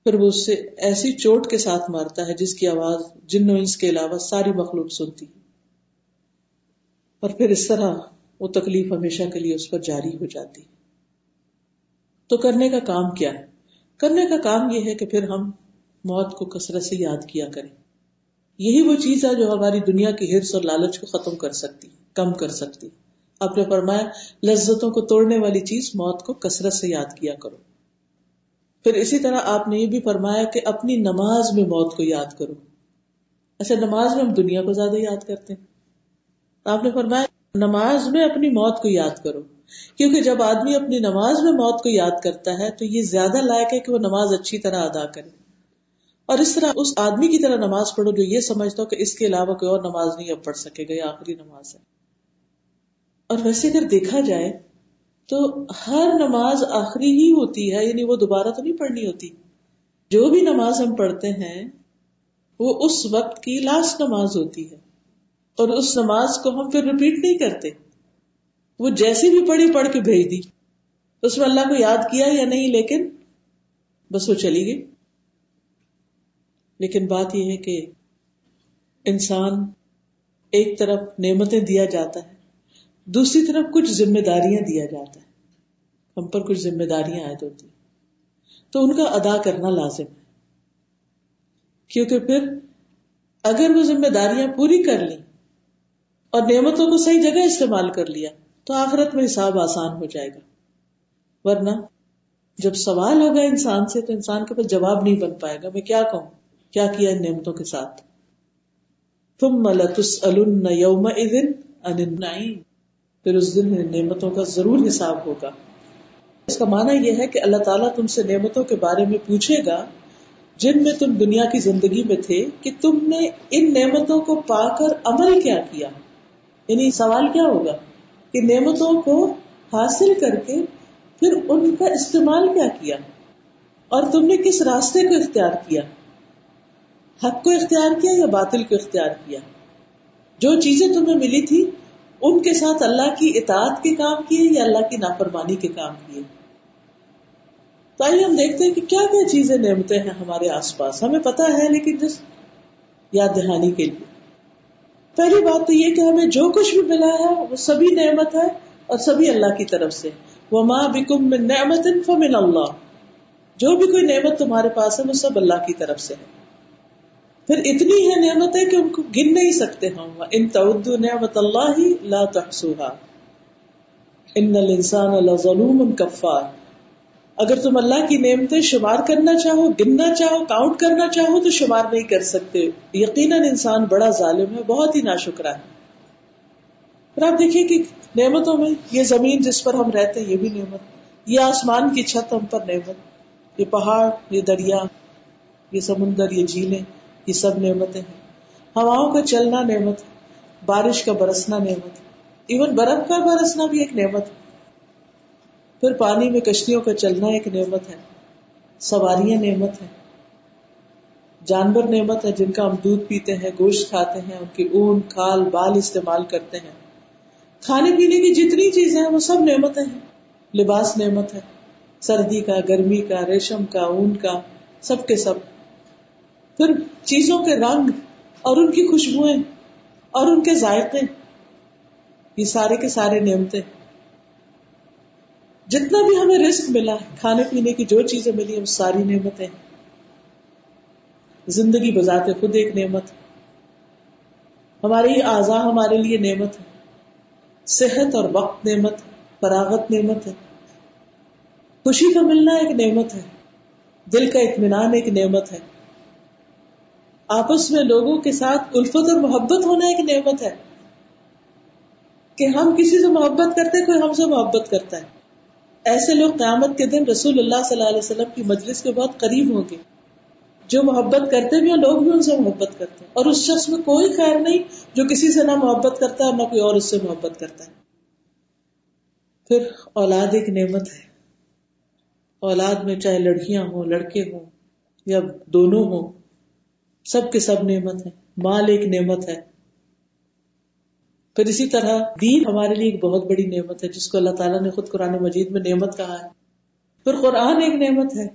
پھر وہ اس سے ایسی چوٹ کے ساتھ مارتا ہے جس کی آواز جن انس کے علاوہ ساری مخلوق سنتی اور پھر اس طرح وہ تکلیف ہمیشہ کے لیے اس پر جاری ہو جاتی تو کرنے کا کام کیا؟ ہے کرنے کا کام یہ ہے کہ پھر ہم موت کو کثرت سے یاد کیا کریں۔ یہی وہ چیز ہے جو ہماری دنیا کی ہرس اور لالچ کو ختم کر سکتی کم کر سکتی آپ نے فرمایا، لذتوں کو توڑنے والی چیز موت کو کثرت سے یاد کیا کرو۔ پھر اسی طرح آپ نے یہ بھی فرمایا کہ اپنی نماز میں موت کو یاد کرو۔ اچھا نماز میں ہم دنیا کو زیادہ یاد کرتے ہیں۔ آپ نے فرمایا نماز میں اپنی موت کو یاد کرو۔ کیونکہ جب آدمی اپنی نماز میں موت کو یاد کرتا ہے تو یہ زیادہ لائق ہے کہ وہ نماز اچھی طرح ادا کرے۔ اور اس طرح اس آدمی کی طرح نماز پڑھو جو یہ سمجھتا ہو کہ اس کے علاوہ کوئی اور نماز نہیں اب پڑھ سکے گا، یہ آخری نماز ہے۔ اور ویسے اگر دیکھا جائے تو ہر نماز آخری ہی ہوتی ہے یعنی وہ دوبارہ تو نہیں پڑھنی ہوتی۔ جو بھی نماز ہم پڑھتے ہیں، وہ اس وقت کی لاسٹ نماز ہوتی ہے۔ اور اس نماز کو ہم پھر ریپیٹ نہیں کرتے۔ وہ جیسی بھی پڑھی، پڑھ کے بھیج دی۔ اس میں اللہ کو یاد کیا یا نہیں، لیکن بس وہ چلی گئی۔ لیکن بات یہ ہے کہ انسان ایک طرف نعمتیں دیا جاتا ہے۔ دوسری طرف کچھ ذمہ داریاں دیا جاتا ہے۔ ہم پر کچھ ذمہ داریاں عائد ہوتی تو ان کا ادا کرنا لازم ہے۔ کیونکہ پھر اگر وہ ذمہ داریاں پوری کر لی اور نعمتوں کو صحیح جگہ استعمال کر لیا، تو آخرت میں حساب آسان ہو جائے گا۔ ورنہ جب سوال ہوگا انسان سے، تو انسان کے پاس جواب نہیں بن پائے گا۔ میں کیا کہوں؟ کیا کیا ان نعمتوں کے ساتھ؟ تم ملتس یوم النعیم۔ پھر اس دن نعمتوں کا ضرور حساب ہوگا۔ اس کا معنی یہ ہے کہ اللہ تعالیٰ تم سے نعمتوں کے بارے میں پوچھے گا، جن میں تم دنیا کی زندگی میں تھے، کہ تم نے ان نعمتوں کو پا کر عمل کیا کیا۔ یعنی سوال کیا ہوگا؟ کہ نعمتوں کو حاصل کر کے پھر ان کا استعمال کیا کیا؟ اور تم نے کس راستے کو اختیار کیا؟ حق کو اختیار کیا یا باطل کو اختیار کیا؟ جو چیزیں تمہیں ملی تھی ان کے ساتھ اللہ کی اطاعت کے کام کیے یا اللہ کی نافرمانی کے کام کیے؟ تو آئیے ہم دیکھتے ہیں کہ کیا کیا چیزیں نعمتیں ہیں ہمارے آس پاس۔ ہمیں پتا ہے لیکن جس یاد دہانی کے لیے۔ پہلی بات تو یہ کہ ہمیں جو کچھ بھی ملا ہے وہ سبھی نعمت ہے اور سبھی اللہ کی طرف سے۔ وہ ماں بکم نعمت فمن اللہ جو بھی کوئی نعمت تمہارے پاس ہے وہ سب اللہ کی طرف سے ہے۔ پھر اتنی ہے نعمت ہے کہ ان کو گن نہیں سکتے ہم۔ ان تعد نعمت اللہ ہی لا تحسوہا ان الانسان لظلوم کفار اگر تم اللہ کی نعمتیں شمار کرنا چاہو، گننا چاہو کاؤنٹ کرنا چاہو، تو شمار نہیں کر سکتے۔ یقیناً انسان بڑا ظالم ہے، بہت ہی ناشکرا ہے۔ پھر آپ دیکھیے کہ نعمتوں میں یہ زمین جس پر ہم رہتے ہیں، یہ بھی نعمت۔ یہ آسمان کی چھت ہم پر نعمت۔ یہ پہاڑ، یہ دریا، یہ سمندر، یہ جھیلیں۔ یہ سب نعمتیں ہیں۔ ہواؤں کا چلنا نعمت ہے، بارش کا برسنا نعمت ہے۔ ایون برف کا برسنا بھی ایک نعمت ہے۔ پھر پانی میں کشتیوں کا چلنا ایک نعمت ہے۔ سواریاں نعمت ہے جانور نعمت ہے جن کا ہم دودھ پیتے ہیں، گوشت کھاتے ہیں، ان کی اون، کھال، بال استعمال کرتے ہیں۔ کھانے پینے کی جتنی چیزیں ہیں، وہ سب نعمتیں ہیں۔ لباس نعمت ہے۔ سردی کا، گرمی کا، ریشم کا، اون کا، سب کے سب۔ پھر چیزوں کے رنگ اور ان کی خوشبوئیں اور ان کے ذائقے، یہ سارے کے سارے نعمتیں۔ جتنا بھی ہمیں رسک ملا، کھانے پینے کی جو چیزیں ملی ہیں وہ ساری نعمتیں۔ زندگی بذات خود ایک نعمت۔ ہمارے یہ اعضا ہمارے لیے نعمت ہے۔ صحت اور وقت نعمت، فراغت نعمت ہے۔ خوشی کا ملنا ایک نعمت ہے۔ دل کا اطمینان ایک نعمت ہے۔ آپس میں لوگوں کے ساتھ الفت اور محبت ہونا ایک نعمت ہے۔ کہ ہم کسی سے محبت کرتے کوئی ہم سے محبت کرتا ہے۔ ایسے لوگ قیامت کے دن رسول اللہ صلی اللہ علیہ وسلم کی مجلس کے بہت قریب ہوں گے۔ جو محبت کرتے بھی اور لوگ بھی ان سے محبت کرتے ہیں۔ اور اس شخص میں کوئی خیر نہیں جو کسی سے نہ محبت کرتا ہے، نہ کوئی اور اس سے محبت کرتا ہے۔ پھر اولاد ایک نعمت ہے۔ اولاد میں چاہے لڑکیاں ہوں، لڑکے ہوں یا دونوں ہوں سب کے سب نعمت ہے مال ایک نعمت ہے۔ پھر اسی طرح دین ہمارے لیے ایک بہت بڑی نعمت ہے، جس کو اللہ تعالیٰ نے خود قرآن مجید میں نعمت کہا ہے۔ پھر قرآن ایک نعمت ہے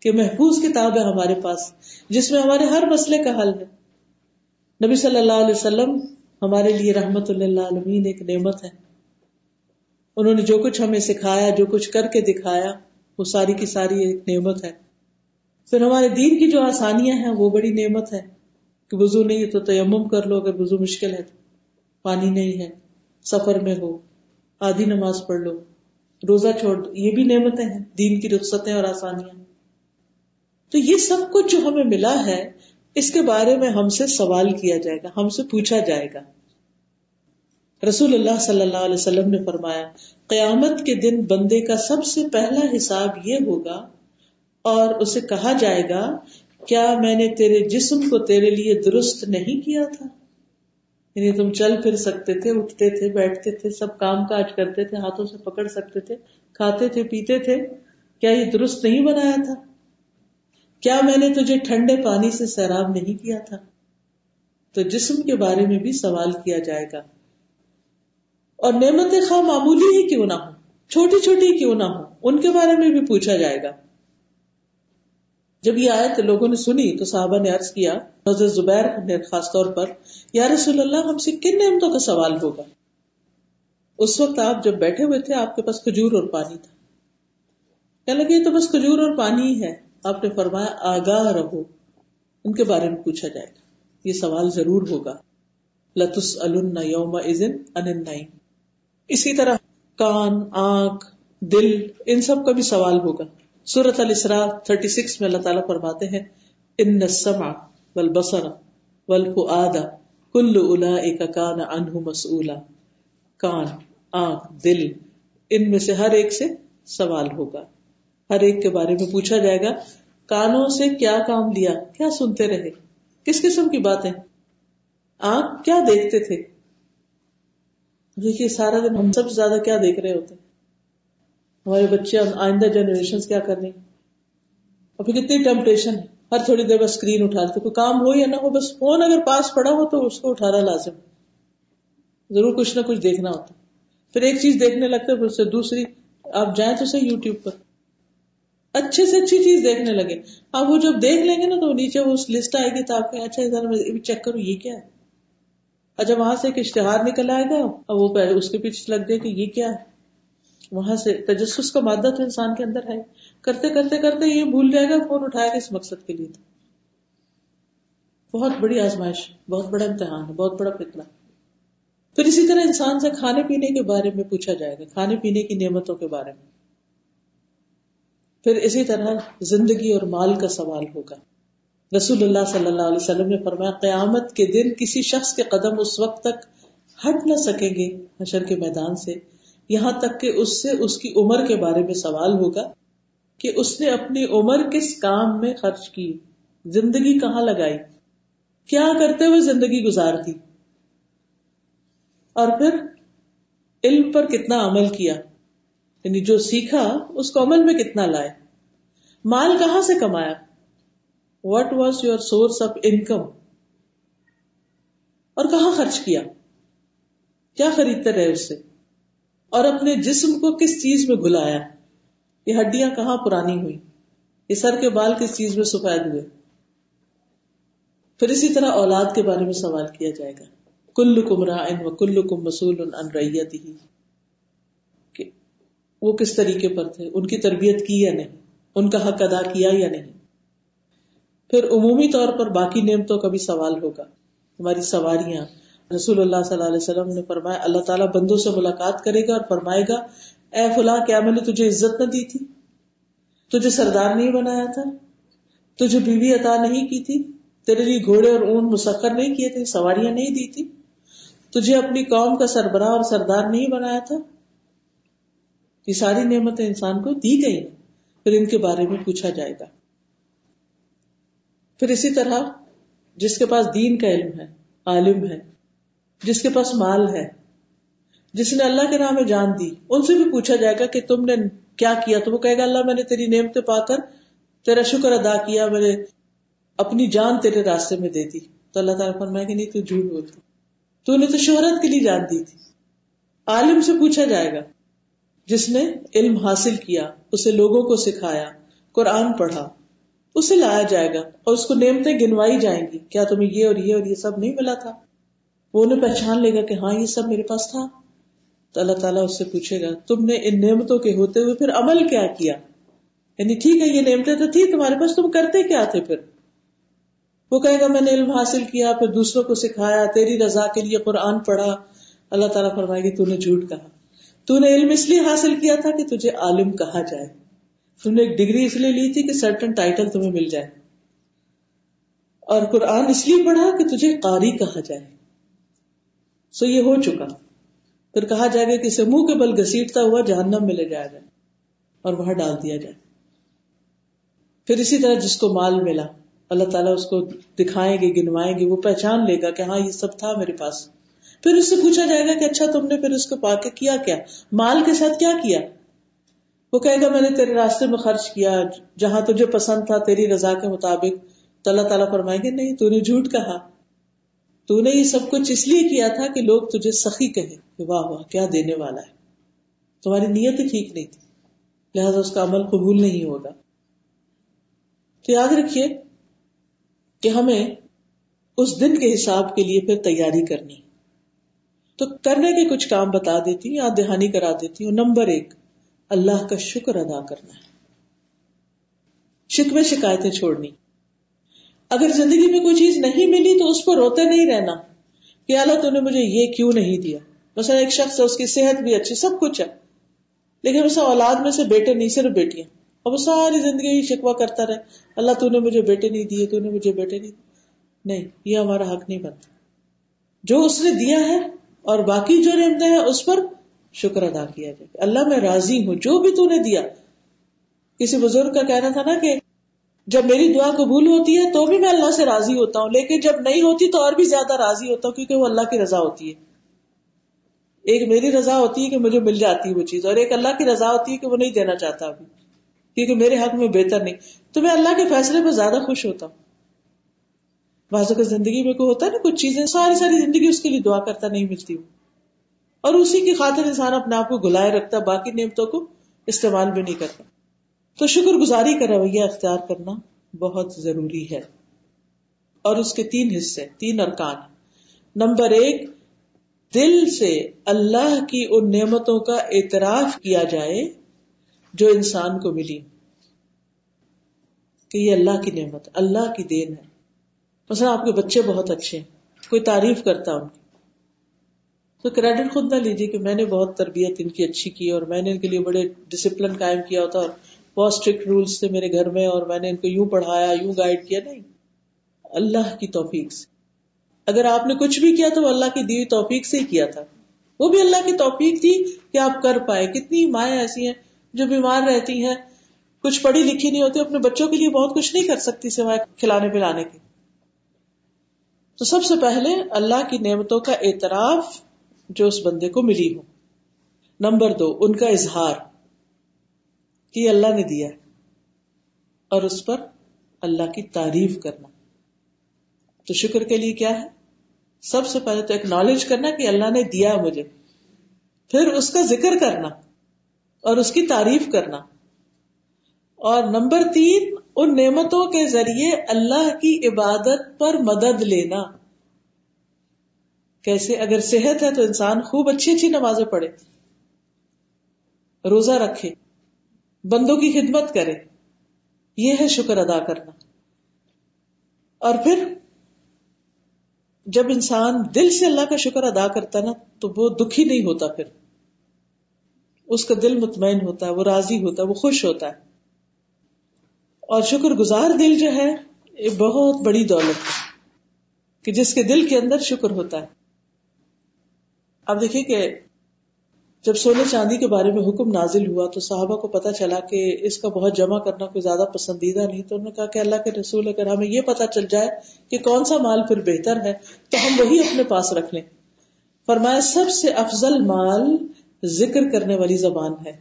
کہ محفوظ کتاب ہے ہمارے پاس، جس میں ہمارے ہر مسئلے کا حل ہے۔ نبی صلی اللہ علیہ وسلم ہمارے لیے رحمت اللہ عالمین ایک نعمت ہے۔ انہوں نے جو کچھ ہمیں سکھایا، جو کچھ کر کے دکھایا، وہ ساری کی ساری ایک نعمت ہے۔ پھر ہمارے دین کی جو آسانیاں ہیں، وہ بڑی نعمت ہے کہ وضو نہیں، تو تیمم کر لو اگر وضو مشکل ہے تو۔ پانی نہیں ہے، سفر میں ہو، آدھی نماز پڑھ لو۔ روزہ چھوڑ دو، یہ بھی نعمتیں ہیں، دین کی رخصتیں اور آسانیاں۔ تو یہ سب کچھ جو ہمیں ملا ہے، اس کے بارے میں ہم سے سوال کیا جائے گا، ہم سے پوچھا جائے گا۔ رسول اللہ صلی اللہ علیہ وسلم نے فرمایا، قیامت کے دن بندے کا سب سے پہلا حساب یہ ہوگا اور اسے کہا جائے گا، کیا میں نے تیرے جسم کو تیرے لیے درست نہیں کیا تھا؟ یعنی تم چل پھر سکتے تھے، اٹھتے تھے، بیٹھتے تھے، سب کام کاج کرتے تھے، ہاتھوں سے پکڑ سکتے تھے، کھاتے تھے، پیتے تھے، کیا یہ درست نہیں بنایا تھا؟ کیا میں نے تجھے ٹھنڈے پانی سے سیراب نہیں کیا تھا؟ تو جسم کے بارے میں بھی سوال کیا جائے گا۔ اور نعمت خواہ معمولی ہی کیوں نہ ہو چھوٹی چھوٹی کیوں نہ ہو ان کے بارے میں بھی پوچھا جائے گا۔ جب یہ آئے تو لوگوں نے سنی تو صحابہ نے عرض کیا، حضرت زبیر نے خاص طور پر، یا رسول اللہ، ہم سے کن نعمتوں کا سوال ہوگا؟ اس وقت آپ جب بیٹھے ہوئے تھے، آپ کے پاس کھجور اور پانی تھا۔ کہنے لگے تو بس کھجور اور پانی ہی ہے۔ آپ نے فرمایا، آگاہ رہو۔ ان کے بارے میں پوچھا جائے گا۔ یہ سوال ضرور ہوگا۔ لتس یوم ان اسی طرح کان، آنکھ، دل، ان سب کا بھی سوال ہوگا۔ سورت السرا تھرٹی سکس میں اللہ تعالیٰ فرماتے ہیں ان سما ول بسر ول آدا کل الا ایک کان انہ مسلا کان آنکھ، دل، ان میں سے ہر ایک سے سوال ہوگا۔ ہر ایک کے بارے میں پوچھا جائے گا، کانوں سے کیا کام لیا، کیا سنتے رہے، کس قسم کی باتیں۔ آنکھ کیا دیکھتے تھے؟ دیکھیے، سارا دن ہم سب سے زیادہ کیا دیکھ رہے ہوتے ہیں؟ ہمارے بچے آئندہ جنریشن کیا کرنے اور پھر کتنی ٹیمپٹیشن ہے۔ ہر تھوڑی دیر بس اسکرین اٹھا لیتے۔ کوئی کام ہو یا نہ ہو، بس فون اگر پاس پڑا ہو تو اس کو اٹھانا لازم ضرور کچھ نہ کچھ دیکھنا ہوتا پھر ایک چیز دیکھنے لگتا پھر سے دوسری، آپ جائیں تو صحیح یوٹیوب پر۔ اچھے سے اچھی چیز دیکھنے لگے۔ اب وہ جب دیکھ لیں گے نا تو نیچے وہ لسٹ آئے گی تو آپ کے اچھا میں چیک کروں، یہ کیا ہے؟ اچھا وہاں سے ایک اشتہار نکل آئے گا اور وہ اس کے پیچھے لگ دے کہ یہ کیا ہے؟ وہاں سے تجسس کا مادہ تو انسان کے اندر ہے۔ کرتے کرتے کرتے یہ بھول جائے گا، فون اٹھائے گا اس مقصد کے لیے بہت بڑی آزمائش، بہت بڑا امتحان ہے، بہت بڑا فتنہ پھر اسی طرح انسان سے کھانے پینے کے بارے میں پوچھا جائے گا، کھانے پینے کی نعمتوں کے بارے میں۔ پھر اسی طرح زندگی اور مال کا سوال ہوگا۔ رسول اللہ صلی اللہ علیہ وسلم نے فرمایا، قیامت کے دن کسی شخص کے قدم اس وقت تک ہٹ نہ سکیں گے حشر کے میدان سے۔ یہاں تک کہ اس سے اس کی عمر کے بارے میں سوال ہوگا کہ اس نے اپنی عمر کس کام میں خرچ کی؟ زندگی کہاں لگائی؟ کیا کرتے ہوئے زندگی گزار دی؟ اور پھر علم پر کتنا عمل کیا؟ یعنی جو سیکھا، اس کو عمل میں کتنا لائے؟ مال کہاں سے کمایا؟ What was your source of income اور کہاں خرچ کیا؟ کیا خریدتے رہے اس سے؟ اور اپنے جسم کو کس چیز میں گلایا یہ ہڈیاں کہاں پرانی ہوئی؟ یہ سر کے بال کس چیز میں سفید ہوئے؟ پھر اسی طرح اولاد کے بارے میں سوال کیا جائے گا۔ کل کمرا ان و کل کم مسول ان ریت ہی وہ کس طریقے پر تھے؟ ان کی تربیت کی یا نہیں؟ ان کا حق ادا کیا یا نہیں؟ پھر عمومی طور پر باقی نعمتوں کا بھی سوال ہوگا۔ ہماری سواریاں رسول اللہ صلی اللہ علیہ وسلم نے فرمایا، اللہ تعالیٰ بندوں سے ملاقات کرے گا اور فرمائے گا، اے فلاں، کیا میں نے تجھے عزت نہ دی تھی؟ تجھے سردار نہیں بنایا تھا؟ تجھے بیوی عطا نہیں کی تھی؟ تیرے لیے گھوڑے اور اون مسخر نہیں کیے تھے؟ سواریاں نہیں دی تھی؟ تجھے اپنی قوم کا سربراہ اور سردار نہیں بنایا تھا؟ یہ ساری نعمتیں انسان کو دی گئی پھر ان کے بارے میں پوچھا جائے گا۔ پھر اسی طرح جس کے پاس دین کا علم ہے، عالم ہے جس کے پاس مال ہے، جس نے اللہ کے نام میں جان دی، ان سے بھی پوچھا جائے گا کہ تم نے کیا کیا؟ تو وہ کہے گا، اللہ میں نے تیری نعمت پا کر، تیرا شکر ادا کیا، میں نے اپنی جان تیرے راستے میں دے دی۔ تو اللہ تعالیٰ فرمائے کہ نہیں، تو جھوٹ بولتا تو نے تو شہرت کے لیے جان دی تھی۔ عالم سے پوچھا جائے گا، جس نے علم حاصل کیا، اسے لوگوں کو سکھایا، قرآن پڑھا، اسے لایا جائے گا اور اس کو نعمتیں گنوائی جائیں گی۔ کیا تمہیں یہ اور یہ اور یہ سب نہیں ملا تھا؟ وہ انہیں پہچان لے گا کہ ہاں یہ سب میرے پاس تھا۔ تو اللہ تعالیٰ اس سے پوچھے گا، تم نے ان نعمتوں کے ہوتے ہوئے پھر عمل کیا کیا؟ یعنی ٹھیک ہے، یہ نعمتیں تو تھی تمہارے پاس تم کرتے کیا تھے پھر؟ وہ کہے گا، میں نے علم حاصل کیا، پھر دوسروں کو سکھایا، تیری رضا کے لیے قرآن پڑھا۔ اللہ تعالیٰ فرمائے گی تو نے جھوٹ کہا۔ تو نے علم اس لیے حاصل کیا تھا کہ تجھے عالم کہا جائے۔ تم نے ایک ڈگری اس لیے لی تھی کہ سرٹن ٹائٹل تمہیں مل جائے۔ اور قرآن اس لیے پڑھا کہ تجھے قاری کہا جائے۔ سو یہ ہو چکا۔ پھر کہا جائے گا کہ اسے منہ کے بل گسیٹتا ہوا جہنم میں لے جایا جائے اور وہاں ڈال دیا جائے۔ پھر اسی طرح جس کو مال ملا، اللہ تعالیٰ اس کو دکھائیں گے، گنوائیں گے، وہ پہچان لے گا کہ ہاں یہ سب تھا میرے پاس۔ پھر اس سے پوچھا جائے گا کہ اچھا تم نے پھر اس کو پا کے کیا کیا؟ مال کے ساتھ کیا کیا؟ وہ کہے گا، میں نے تیرے راستے میں خرچ کیا، جہاں تجھے پسند تھا تیری رضا کے مطابق۔ تو اللہ تعالیٰ فرمائیں گے، نہیں، تو نے جھوٹ کہا۔ تو نے یہ سب کچھ اس لیے کیا تھا کہ لوگ تجھے سخی کہیں کہ واہ واہ، کیا دینے والا ہے؟ تمہاری نیت ٹھیک نہیں تھی۔ لہذا اس کا عمل قبول نہیں ہوگا۔ تو یاد رکھیے کہ ہمیں اس دن کے حساب کے لیے پھر تیاری کرنی۔ تو کرنے کے کچھ کام بتا دیتی ہوں یا دہانی کرا دیتی۔ ہوں نمبر ایک، اللہ کا شکر ادا کرنا ہے۔ شکوے شکایتیں چھوڑنی۔ اگر زندگی میں کوئی چیز نہیں ملی تو اس کو روتے نہیں رہنا کہ اللہ تو نے مجھے یہ کیوں نہیں دیا؟ مثلا ایک شخص ہے، اس کی صحت بھی اچھی، سب کچھ ہے۔ لیکن اسے اولاد میں سے بیٹے نہیں، صرف بیٹیاں۔ اور وہ ساری زندگی ہی شکوا کرتا رہے، اللہ تو نے مجھے بیٹے نہیں دیے، تو نے مجھے بیٹے نہیں۔ دیے نہیں، یہ ہمارا حق نہیں بنتا۔ جو اس نے دیا ہے اور باقی جو رحمتے ہیں، اس پر شکر ادا کیا جائے۔ اللہ میں راضی ہوں، جو بھی تو نے دیا۔ کسی بزرگ کا کہنا تھا نا کہ جب میری دعا قبول ہوتی ہے تو بھی میں اللہ سے راضی ہوتا ہوں، لیکن جب نہیں ہوتی تو اور بھی زیادہ راضی ہوتا ہوں کیونکہ وہ اللہ کی رضا ہوتی ہے۔ ایک میری رضا ہوتی ہے کہ مجھے مل جاتی ہے وہ چیز، اور ایک اللہ کی رضا ہوتی ہے کہ وہ نہیں دینا چاہتا ابھی، کیونکہ میرے حق میں بہتر نہیں۔ تو میں اللہ کے فیصلے پہ زیادہ خوش ہوتا ہوں۔ بعض اوقات زندگی میں کوئی ہوتا ہے نا، کچھ چیزیں، ساری ساری زندگی اس کے لیے دعا کرتا نہیں ملتی۔ ہوں اور اسی کی خاطر انسان اپنے آپ کو گلائے رکھتا، باقی نعمتوں کو استعمال بھی نہیں کرتا۔ تو شکر گزاری کا رویہ اختیار کرنا بہت ضروری ہے۔ اور اس کے تین حصے، تین ارکان۔ نمبر ایک، دل سے اللہ کی ان نعمتوں کا اعتراف کیا جائے جو انسان کو ملی۔ کہ یہ اللہ کی نعمت، اللہ کی دین ہے۔ مثلا آپ کے بچے بہت اچھے ہیں، کوئی تعریف کرتا ان کی۔ تو کریڈٹ خود نہ لیجیے کہ میں نے بہت تربیت ان کی اچھی کی اور میں نے ان کے لیے بڑے ڈسپلن قائم کیا ہوتا اور بہت اسٹرکٹ رولس تھے میرے گھر میں اور میں نے ان کو یوں پڑھایا، یوں گائڈ کیا، نہیں۔ اللہ کی توفیق سے۔ اگر آپ نے کچھ بھی کیا تو وہ اللہ کی دی توفیق سے ہی کیا تھا۔ وہ بھی اللہ کی توفیق تھی کہ آپ کر پائے۔ کتنی مائیں ایسی ہیں جو بیمار رہتی ہیں۔ کچھ پڑھی لکھی نہیں ہوتی، اپنے بچوں کے لیے بہت کچھ نہیں کر سکتی سوائے کھلانے پلانے کی تو سب سے پہلے اللہ کی نعمتوں کا اعتراف جو اس بندے کو ملی ہو۔ نمبر دو، ان کا اظہار۔ کہ اللہ نے دیا اور اس پر اللہ کی تعریف کرنا۔ تو شکر کے لیے کیا ہے؟ سب سے پہلے تو ایکنالج کرنا کہ اللہ نے دیا مجھے۔ پھر اس کا ذکر کرنا اور اس کی تعریف کرنا۔ اور نمبر تین، ان نعمتوں کے ذریعے اللہ کی عبادت پر مدد لینا۔ کیسے؟ اگر صحت ہے تو انسان خوب اچھی اچھی نمازیں پڑھے، روزہ رکھے بندوں کی خدمت کرے، یہ ہے شکر ادا کرنا۔ اور پھر جب انسان دل سے اللہ کا شکر ادا کرتا نا، تو وہ دکھی نہیں ہوتا پھر۔ اس کا دل مطمئن ہوتا ہے، وہ راضی ہوتا ہے، وہ خوش ہوتا ہے۔ اور شکر گزار دل جو ہے، یہ بہت بڑی دولت ہے۔ کہ جس کے دل کے اندر شکر ہوتا ہے۔ اب دیکھیے کہ جب سونے چاندی کے بارے میں حکم نازل ہوا تو صحابہ کو پتا چلا کہ اس کا بہت جمع کرنا کوئی زیادہ پسندیدہ نہیں، تو انہوں نے کہا کہ اللہ کے رسول، اگر ہمیں یہ پتا چل جائے کہ کون سا مال پھر بہتر ہے، تو ہم وہی اپنے پاس رکھ لیں۔ فرمایا، سب سے افضل مال ذکر کرنے والی زبان ہے۔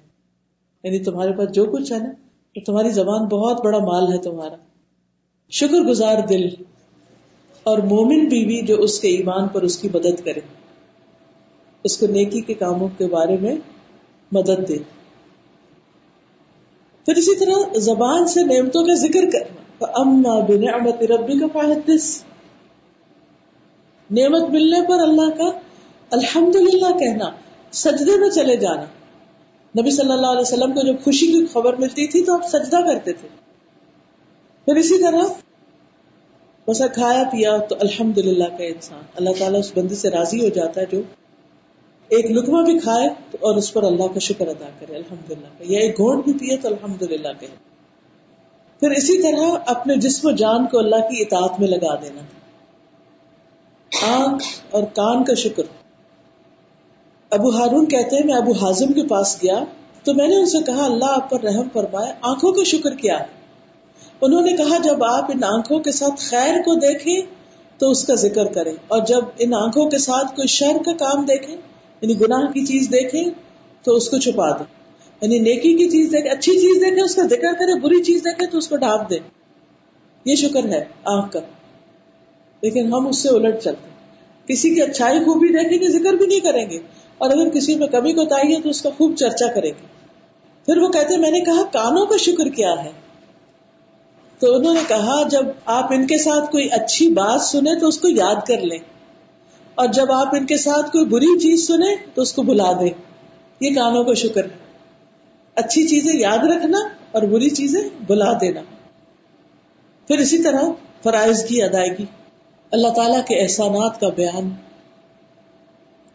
یعنی تمہارے پاس جو کچھ ہے نا، تو تمہاری زبان بہت بڑا مال ہے تمہارا۔ شکر گزار دل اور مومن بیوی جو اس کے ایمان پر اس کی مدد کرے۔ اس کو نیکی کے کاموں کے بارے میں مدد دے۔ پھر اسی طرح زبان سے نعمتوں کا ذکر کرنا اما بنعمت ربی کا فاحدث۔ نعمت ملنے پر اللہ کا الحمد للہ کہنا، سجدے میں چلے جانا۔ نبی صلی اللہ علیہ وسلم کو جب خوشی کی خبر ملتی تھی تو آپ سجدہ کرتے تھے۔ پھر اسی طرح بسا کھایا پیا تو الحمد للہ کا انسان۔ اللہ تعالیٰ اس بندی سے راضی ہو جاتا ہے جو ایک لکما بھی کھائے اور اس پر اللہ کا شکر ادا کرے الحمد للہ یا ایک گھونٹ بھی پیے تو الحمد للہ کہ پھر اسی طرح اپنے جسم و جان کو اللہ کی اطاعت میں لگا دینا۔ آنکھ اور کان کا شکر۔ ابو ہارون کہتے ہیں، میں ابو ہاضم کے پاس گیا تو میں نے ان سے کہا، اللہ آپ پر رحم فرمائے، آنکھوں کا شکر کیا انہوں نے کہا، جب آپ ان آنکھوں کے ساتھ خیر کو دیکھیں تو اس کا ذکر کریں اور جب ان آنکھوں کے ساتھ کوئی شر کا کام دیکھیں یعنی گناہ کی چیز دیکھیں تو اس کو چھپا دیں۔ یعنی نیکی کی چیز دیکھیں، اچھی چیز دیکھیں، اس کا ذکر کرے بری چیز دیکھے تو اس کو ڈھانپ دیں۔ یہ شکر ہے آنکھ کا۔ لیکن ہم اس سے الٹ چلتے کسی کی اچھائی خوبی دیکھیں گے، ذکر بھی نہیں کریں گے۔ اور اگر کسی میں کمی کو ہے تو اس کا خوب چرچا کرے گی پھر وہ کہتے میں نے کہا، کانوں کا شکر کیا ہے؟ تو انہوں نے کہا، جب آپ ان کے ساتھ کوئی اچھی بات سنیں تو اس کو یاد کر لیں۔ اور جب آپ ان کے ساتھ کوئی بری چیز سنیں تو اس کو بلا دیں۔ یہ کانوں کا شکر ہے۔ اچھی چیزیں یاد رکھنا اور بری چیزیں بلا دینا۔ پھر اسی طرح فرائض کی ادائیگی۔ اللہ تعالی کے احسانات کا بیان۔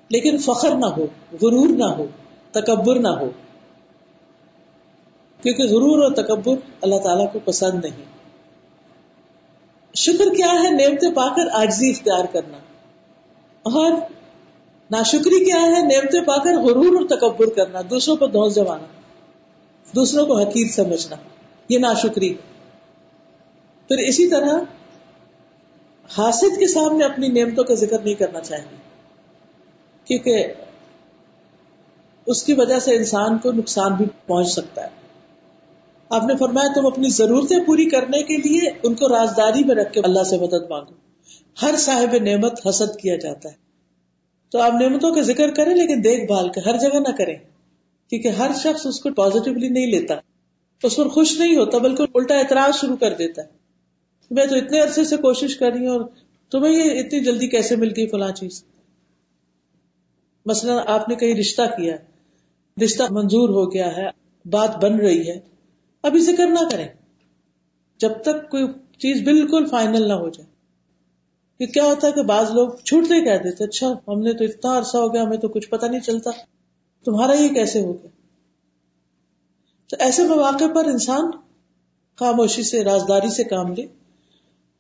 لیکن فخر نہ ہو، غرور نہ ہو، تکبر نہ ہو۔ کیونکہ غرور اور تکبر اللہ تعالیٰ کو پسند نہیں۔ شکر کیا ہے؟ نعمت پا کر آجزی اختیار کرنا۔ اور ناشکری کیا ہے؟ نعمت پا کر غرور اور تکبر کرنا، دوسروں کو دھوس جمانا، دوسروں کو حقیق سمجھنا، یہ ناشکری پھر اسی طرح حاصل کے سامنے اپنی نعمتوں کا ذکر نہیں کرنا چاہیے، کیونکہ اس کی وجہ سے انسان کو نقصان بھی پہنچ سکتا ہے۔ آپ نے فرمایا تم اپنی ضرورتیں پوری کرنے کے لیے ان کو رازداری میں رکھ کے اللہ سے مدد مانگو۔ ہر صاحب نعمت حسد کیا جاتا ہے۔ تو آپ نعمتوں کا ذکر کریں لیکن دیکھ بھال کے ہر جگہ نہ کریں۔ کیونکہ ہر شخص اس کو پازیٹیولی نہیں لیتا۔ اس پر خوش نہیں ہوتا، بلکہ الٹا اعتراض شروع کر دیتا ہے۔ میں تو اتنے عرصے سے کوشش کر رہی ہوں اور تمہیں یہ اتنی جلدی کیسے مل گئی فلاں چیز؟ مثلاً آپ نے کہیں رشتہ کیا، رشتہ منظور ہو گیا ہے، بات بن رہی ہے۔ ابھی ذکر نہ کریں۔ جب تک کوئی چیز بالکل فائنل نہ ہو جائے۔ کہ کیا ہوتا ہے کہ بعض لوگ چھوٹتے کہہ دیتے اچھا ہم نے تو اتنا عرصہ ہو گیا، ہمیں تو کچھ پتا نہیں چلتا۔ تمہارا یہ کیسے ہو گیا؟ تو ایسے مواقع پر انسان خاموشی سے، رازداری سے کام لے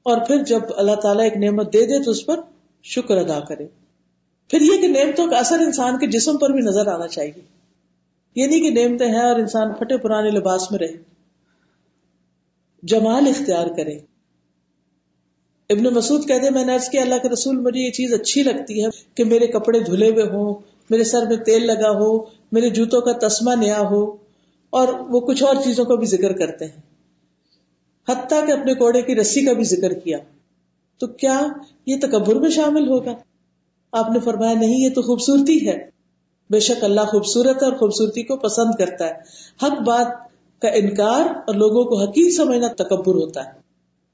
اور پھر جب اللہ تعالیٰ ایک نعمت دے دے تو اس پر شکر ادا کرے۔ پھر یہ کہ نعمتوں کا اثر انسان کے جسم پر بھی نظر آنا چاہیے۔ یہ نہیں کہ نعمتیں ہیں اور انسان پھٹے پرانے لباس میں رہے۔ جمال اختیار کرے۔ ابن مسعود کہتے میں نے عرض کیا، اللہ کے رسول مجھے یہ چیز اچھی لگتی ہے کہ میرے کپڑے دھلے ہوئے ہوں، میرے سر میں تیل لگا ہو، میرے جوتوں کا تسمہ نیا ہو، اور وہ کچھ اور چیزوں کا بھی ذکر کرتے ہیں۔ حتیٰ کہ اپنے کوڑے کی رسی کا بھی ذکر کیا۔ تو کیا یہ تکبر میں شامل ہوگا؟ آپ نے فرمایا، نہیں، یہ تو خوبصورتی ہے۔ بے شک اللہ خوبصورت ہے اور خوبصورتی کو پسند کرتا ہے۔ حق بات کا انکار اور لوگوں کو حقیق سمجھنا تکبر ہوتا ہے۔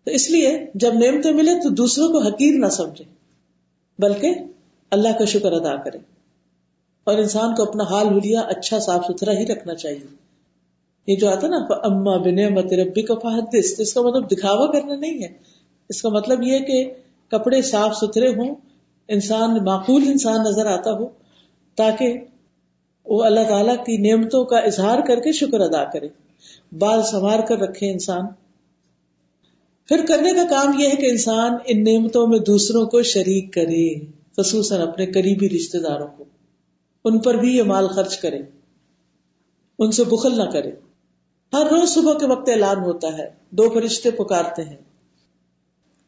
تو اس لیے جب نعمتیں ملے تو دوسروں کو حقیر نہ سمجھے، بلکہ اللہ کا شکر ادا کرے۔ اور انسان کو اپنا حال ہولیا اچھا صاف ستھرا ہی رکھنا چاہیے۔ یہ جو آتا نا اما بن مت ربی کا فہدس اس کا مطلب دکھاوا کرنا نہیں ہے۔ اس کا مطلب یہ کہ کپڑے صاف ستھرے ہوں، انسان معقول انسان نظر آتا ہو، تاکہ وہ اللہ تعالی کی نعمتوں کا اظہار کر کے شکر ادا کرے۔ بال سنوار کر رکھے انسان۔ پھر کرنے کا کام یہ ہے کہ انسان ان نعمتوں میں دوسروں کو شریک کرے، خصوصاً اپنے قریبی رشتے داروں کو۔ ان پر بھی یہ مال خرچ کرے۔ ان سے بخل نہ کرے۔ ہر روز صبح کے وقت اعلان ہوتا ہے، دو فرشتے پکارتے ہیں۔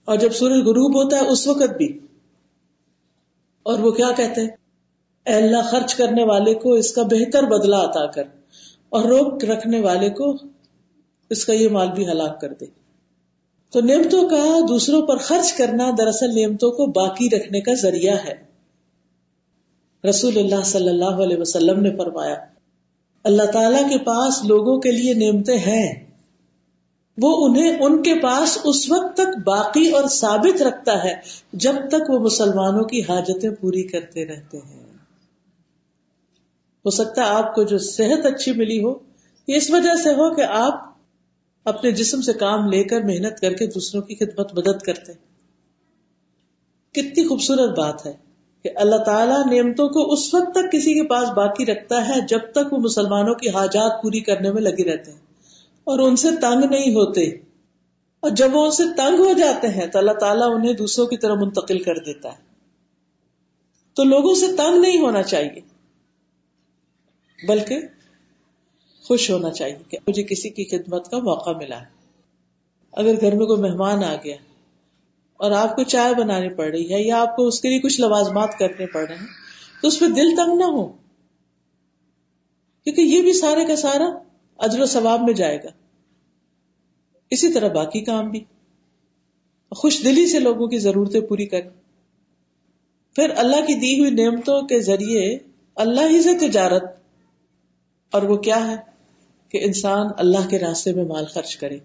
اور جب سورج غروب ہوتا ہے، اس وقت بھی۔ اور وہ کیا کہتے ہیں؟ اے اللہ، خرچ کرنے والے کو اس کا بہتر بدلہ عطا کر اور روک رکھنے والے کو اس کا یہ مال بھی ہلاک کر دے۔ تو نعمتوں کا دوسروں پر خرچ کرنا دراصل نعمتوں کو باقی رکھنے کا ذریعہ ہے۔ رسول اللہ صلی اللہ علیہ وسلم نے فرمایا، اللہ تعالی کے پاس لوگوں کے لیے نعمتیں ہیں۔ وہ انہیں ان کے پاس اس وقت تک باقی اور ثابت رکھتا ہے جب تک وہ مسلمانوں کی حاجتیں پوری کرتے رہتے ہیں۔ ہو سکتا ہے آپ کو جو صحت اچھی ملی ہو، یہ اس وجہ سے ہو کہ آپ اپنے جسم سے کام لے کر محنت کر کے دوسروں کی خدمت مدد کرتے کتنی خوبصورت بات ہے کہ اللہ تعالیٰ نعمتوں کو اس وقت تک کسی کے پاس باقی رکھتا ہے جب تک وہ مسلمانوں کی حاجات پوری کرنے میں لگے رہتے ہیں اور ان سے تنگ نہیں ہوتے۔ اور جب وہ ان سے تنگ ہو جاتے ہیں تو اللہ تعالیٰ انہیں دوسروں کی طرح منتقل کر دیتا ہے۔ تو لوگوں سے تنگ نہیں ہونا چاہیے، بلکہ خوش ہونا چاہیے کہ مجھے کسی کی خدمت کا موقع ملا ہے۔ اگر گھر میں کوئی مہمان آ گیا اور آپ کو چائے بنانی پڑ رہی ہے یا آپ کو اس کے لیے کچھ لوازمات کرنے پڑ رہے ہیں، تو اس پہ دل تنگ نہ ہو۔ کیونکہ یہ بھی سارے کا سارا اجر و ثواب میں جائے گا۔ اسی طرح باقی کام بھی۔ خوش دلی سے لوگوں کی ضرورتیں پوری کر پھر اللہ کی دی ہوئی نعمتوں کے ذریعے اللہ ہی سے تجارت اور وہ کیا ہے؟ کہ انسان اللہ کے راستے میں مال خرچ کرے،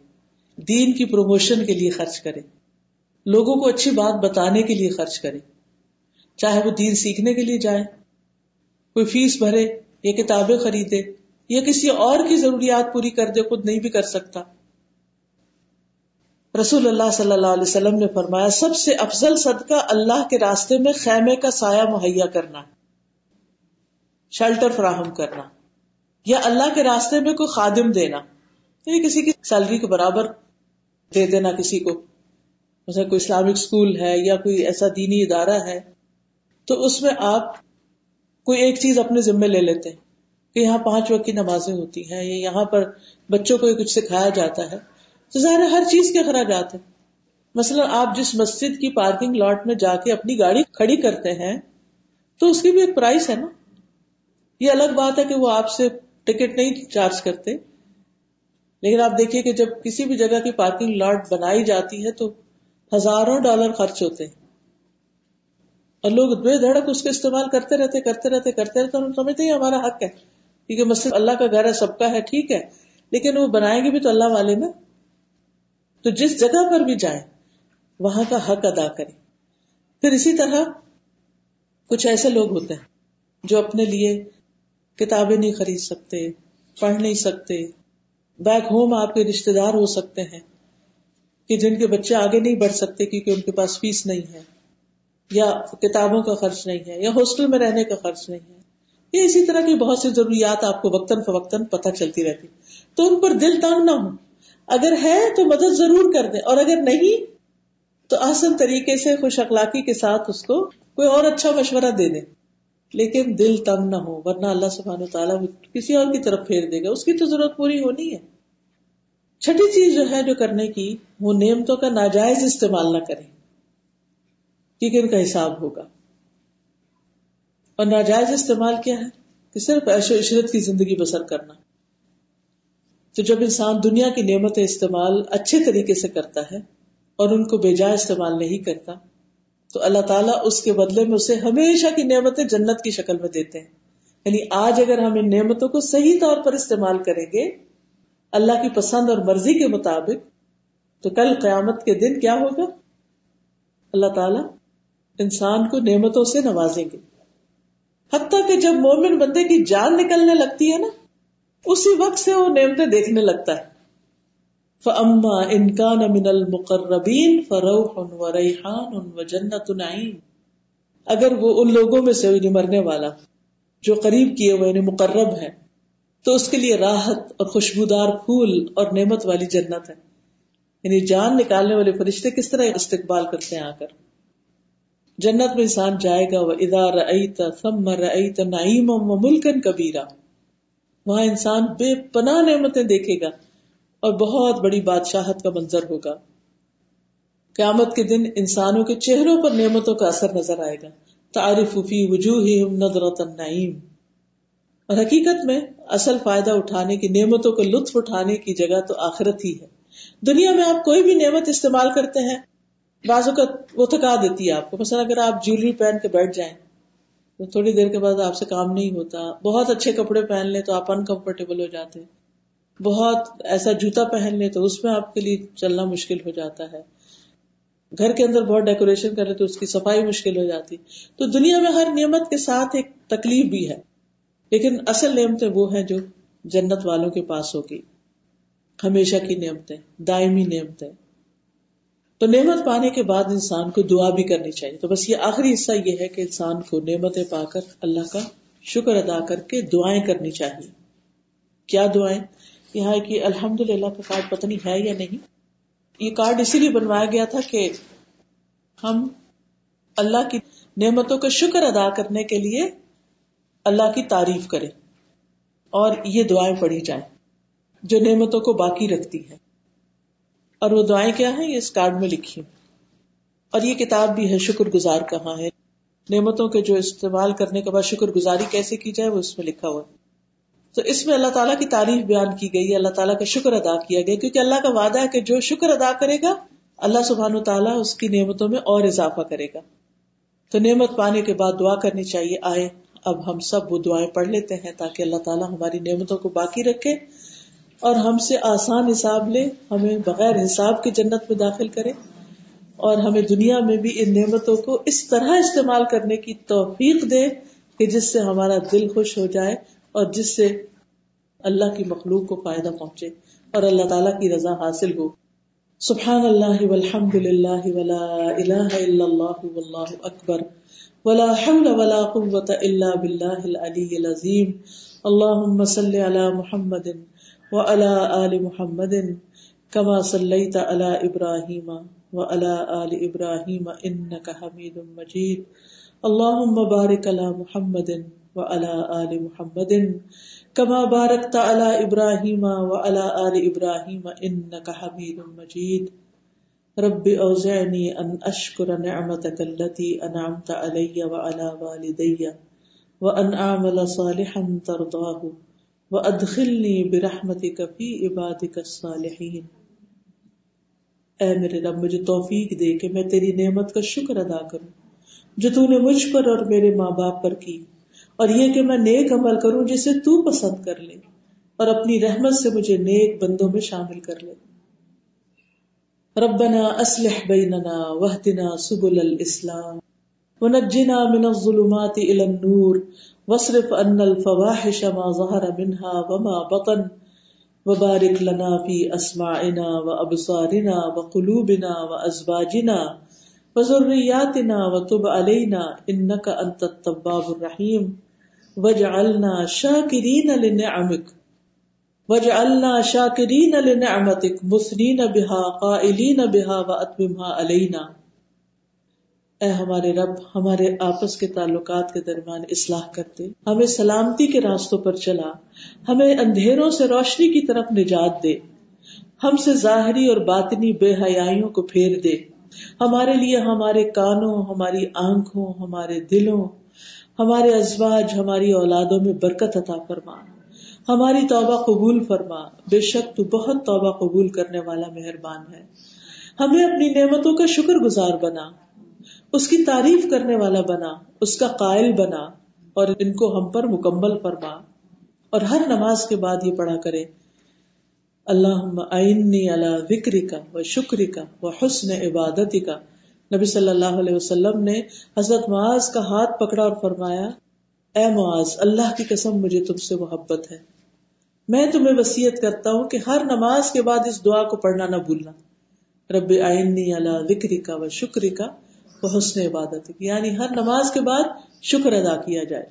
دین کی پروموشن کے لیے خرچ کرے، لوگوں کو اچھی بات بتانے کے لیے خرچ کرے۔ چاہے وہ دین سیکھنے کے لیے جائے، کوئی فیس بھرے، یا کتابیں خریدے، یا کسی اور کی ضروریات پوری کر دے، خود نہیں بھی کر سکتا۔ رسول اللہ صلی اللہ علیہ وسلم نے فرمایا، سب سے افضل صدقہ اللہ کے راستے میں خیمے کا سایہ مہیا کرنا، شیلٹر فراہم کرنا۔ یا اللہ کے راستے میں کوئی خادم دینا یعنی کسی کی سیلری کے برابر دے دینا کسی کو۔ مثلا کوئی اسلامک اسکول ہے یا کوئی ایسا دینی ادارہ ہے، تو اس میں آپ کوئی ایک چیز اپنے ذمے لے لیتے ہیں کہ یہاں پانچ وقت کی نمازیں ہوتی ہیں، یا یہاں پر بچوں کو کچھ سکھایا جاتا ہے۔ تو ظاہر ہر چیز کے اخراجات ہیں۔ مثلا آپ جس مسجد کی پارکنگ لاٹ میں جا کے اپنی گاڑی کھڑی کرتے ہیں، تو اس کی بھی ایک پرائز ہے نا۔ یہ الگ بات ہے کہ وہ آپ سے ٹکٹ نہیں چارج کرتے۔ لیکن آپ دیکھیے کہ جب کسی بھی جگہ کی پارکنگ لاٹ بنائی جاتی ہے تو ہزاروں ڈالر خرچ ہوتے ہیں۔ اور لوگ بے دھڑک اس کا استعمال کرتے رہتے کرتے رہتے کرتے رہتے ہم سمجھتے ہیں ہمارا حق ہے۔ کیونکہ مسجد اللہ کا گھر ہے، سب کا ہے، ٹھیک ہے۔ لیکن وہ بنائیں گے بھی تو اللہ والے نا۔ تو جس جگہ پر بھی جائیں، وہاں کا حق ادا کریں۔ پھر اسی طرح کچھ ایسے لوگ ہوتے ہیں جو اپنے لیے کتابیں نہیں خرید سکتے، پڑھ نہیں سکتے بیک ہوم آپ کے رشتے دار ہو سکتے ہیں کہ جن کے بچے آگے نہیں بڑھ سکتے کیونکہ ان کے پاس فیس نہیں ہے، یا کتابوں کا خرچ نہیں ہے، یا ہاسٹل میں رہنے کا خرچ نہیں ہے۔ یا اسی طرح کی بہت سی ضروریات آپ کو وقتاً فوقتاً پتہ چلتی رہتی۔ تو ان پر دل تنگ نہ ہو۔ اگر ہے تو مدد ضرور کر دیں۔ اور اگر نہیں، تو آسن طریقے سے خوش اخلاقی کے ساتھ اس کو کوئی اور اچھا مشورہ دے دیں۔ لیکن دل تنگ نہ ہو، ورنہ اللہ سبحانہ تعالیٰ کسی اور کی طرف پھیر دے گا۔ اس کی تو ضرورت پوری ہونی ہے۔ چھٹی چیز جو ہے جو کرنے کی، وہ نعمتوں کا ناجائز استعمال نہ کریں۔ کیونکہ ان کا حساب ہوگا۔ اور ناجائز استعمال کیا ہے؟ کہ صرف عیش و عشرت کی زندگی بسر کرنا۔ تو جب انسان دنیا کی نعمتیں استعمال اچھے طریقے سے کرتا ہے اور ان کو بے جا استعمال نہیں کرتا تو اللہ تعالیٰ اس کے بدلے میں اسے ہمیشہ کی نعمتیں جنت کی شکل میں دیتے ہیں۔ یعنی آج اگر ہم ان نعمتوں کو صحیح طور پر استعمال کریں گے، اللہ کی پسند اور مرضی کے مطابق، تو کل قیامت کے دن کیا ہوگا؟ اللہ تعالیٰ انسان کو نعمتوں سے نوازیں گے۔ حتیٰ کہ جب مومن بندے کی جان نکلنے لگتی ہے نا، اسی وقت سے وہ نعمتیں دیکھنے لگتا ہے۔ فَأَمَّا إِن كَانَ مِنَ الْمُقَرَّبِينَ فَرَوْحٌ وَرَيْحَانٌ وَجَنَّةُ نَعِيمٌ اگر وہ ان لوگوں میں سے یعنی مرنے والا جو قریب کیے ہوئے یعنی مقرب ہے، تو اس کے لیے راحت اور خوشبودار پھول اور نعمت والی جنت ہے۔ یعنی جان نکالنے والے فرشتے کس طرح استقبال کرتے ہیں آ کر؟ جنت میں انسان جائے گا وہ ادار ثم رأیت نعیم و ملکن کبیرہ وہاں انسان بے پناہ نعمتیں دیکھے گا۔ اور بہت بڑی بادشاہت کا منظر ہوگا۔ قیامت کے دن انسانوں کے چہروں پر نعمتوں کا اثر نظر آئے گا۔ تعریف فی وجوہ نظرت النعیم۔ اور حقیقت میں اصل فائدہ اٹھانے کی، نعمتوں کو لطف اٹھانے کی جگہ تو آخرت ہی ہے۔ دنیا میں آپ کوئی بھی نعمت استعمال کرتے ہیں بازو کا وہ تھکا دیتی ہے آپ کو۔ مثلا اگر آپ جیولری پہن کے بیٹھ جائیں، تو تھوڑی دیر کے بعد آپ سے کام نہیں ہوتا۔ بہت اچھے کپڑے پہن لیں تو آپ انکمفرٹیبل ہو جاتے۔ ہیں بہت ایسا جوتا پہن لے تو اس میں آپ کے لیے چلنا مشکل ہو جاتا ہے۔ گھر کے اندر بہت ڈیکوریشن کرے تو اس کی صفائی مشکل ہو جاتی۔ تو دنیا میں ہر نعمت کے ساتھ ایک تکلیف بھی ہے۔ لیکن اصل نعمتیں وہ ہیں جو جنت والوں کے پاس ہوگی۔ ہمیشہ کی نعمتیں، دائمی نعمتیں۔ تو نعمت پانے کے بعد انسان کو دعا بھی کرنی چاہیے۔ تو بس یہ آخری حصہ یہ ہے کہ انسان کو نعمتیں پا کر اللہ کا شکر ادا کر کے دعائیں کرنی چاہیے۔ کیا دعائیں؟ یہاں کی الحمد للہ کا کارڈ پتہ نہیں ہے یا نہیں۔ یہ کارڈ اسی لیے بنوایا گیا تھا کہ ہم اللہ کی نعمتوں کا شکر ادا کرنے کے لیے اللہ کی تعریف کریں اور یہ دعائیں پڑھی جائیں جو نعمتوں کو باقی رکھتی ہے اور وہ دعائیں کیا ہیں؟ یہ اس کارڈ میں لکھی اور یہ کتاب بھی ہے شکر گزار کہاں ہے۔ نعمتوں کے جو استعمال کرنے کے بعد شکر گزاری کیسے کی جائے وہ اس میں لکھا ہوا تو اس میں اللہ تعالیٰ کی تعریف بیان کی گئی اللہ تعالیٰ کا شکر ادا کیا گیا، کیونکہ اللہ کا وعدہ ہے کہ جو شکر ادا کرے گا، اللہ سبحان و تعالیٰ اس کی نعمتوں میں اور اضافہ کرے گا۔ تو نعمت پانے کے بعد دعا کرنی چاہیے، آئے، اب ہم سب وہ دعائیں پڑھ لیتے ہیں تاکہ اللہ تعالیٰ ہماری نعمتوں کو باقی رکھے اور ہم سے آسان حساب لے، ہمیں بغیر حساب کی جنت میں داخل کرے اور ہمیں دنیا میں بھی ان نعمتوں کو اس طرح استعمال کرنے کی توفیق دے کہ جس سے ہمارا دل خوش ہو جائے اور جس سے اللہ کی مخلوق کو فائدہ پہنچے اور اللہ تعالیٰ کی رضا حاصل ہو۔ سبحان اللہ والحمد للہ ولا الہ الا اللہ واللہ اکبر۔ ولا حول ولا قوة الا باللہ العلی العظیم۔ اللہم صلی علی محمد وعلى آل محمد كما صليت على إبراهيم وعلى آل إبراهيم إنك حميد مجيد اللهم بارك على محمد وعلى آل محمد كما باركت على إبراهيم وعلى آل إبراهيم إنك حميد مجيد. رب أوزعني أن أشكر نعمتك التي أنعمت علي وعلى والدي وأن أعمل صالحا ترضاه وہ ادخلنی برحمتی کفی عباد الصالحین اے میرے رب، مجھے توفیق دے کہ میں تیری نعمت کا شکر ادا کروں، جو تو نے مجھ پر اور میرے ماں باپ پر کی۔ اور یہ کہ میں نیک عمل کروں جسے تو پسند کر لے اور اپنی رحمت سے مجھے نیک بندوں میں شامل کر لے۔ ربنا اسلح بیننا وحدنا سبل الاسلام۔ ونجنا من الظلمات الى النور۔ وصرف ان الفواحش ما ظهر منها وما بطن۔ وبارک لنا فی اسماعنا و ابصارنا و قلوبنا و ازواجنا و انت التواب الرحیم۔ وجعلنا شاکرین لنعمک. وجعلنا شاکرین لنعمتک مثنین بها قائلین بها و علینا. اے ہمارے رب، ہمارے آپس کے تعلقات کے درمیان اصلاح کرتے ہمیں سلامتی کے راستوں پر چلا، ہمیں اندھیروں سے روشنی کی طرف نجات دے، ہم سے ظاہری اور باطنی بے حیائیوں کو پھیر دے، ہمارے لیے ہمارے کانوں، ہماری آنکھوں، ہمارے دلوں ہمارے ازواج، ہماری اولادوں میں برکت عطا فرما۔ ہماری توبہ قبول فرما۔ بے شک تو بہت توبہ قبول کرنے والا مہربان ہے۔ ہمیں اپنی نعمتوں کا شکر گزار بنا۔ اس کی تعریف کرنے والا بنا۔ اس کا قائل بنا۔ اور ان کو ہم پر مکمل فرما۔ اور ہر نماز کے بعد یہ پڑھا کرے اللہ اللہ وکری کا و شکری کا و حسن عبادتی کا نبی صلی اللہ علیہ وسلم نے حضرت معاذ کا ہاتھ پکڑا اور فرمایا، اے معاذ، اللہ کی قسم مجھے تم سے محبت ہے۔ میں تمہیں وسیعت کرتا ہوں کہ ہر نماز کے بعد اس دعا کو پڑھنا نہ بھولنا۔ رب آئنی اللہ وکری کا و شکری کا وہ حسن عبادت یعنی ہر نماز کے بعد شکر ادا کیا جائے۔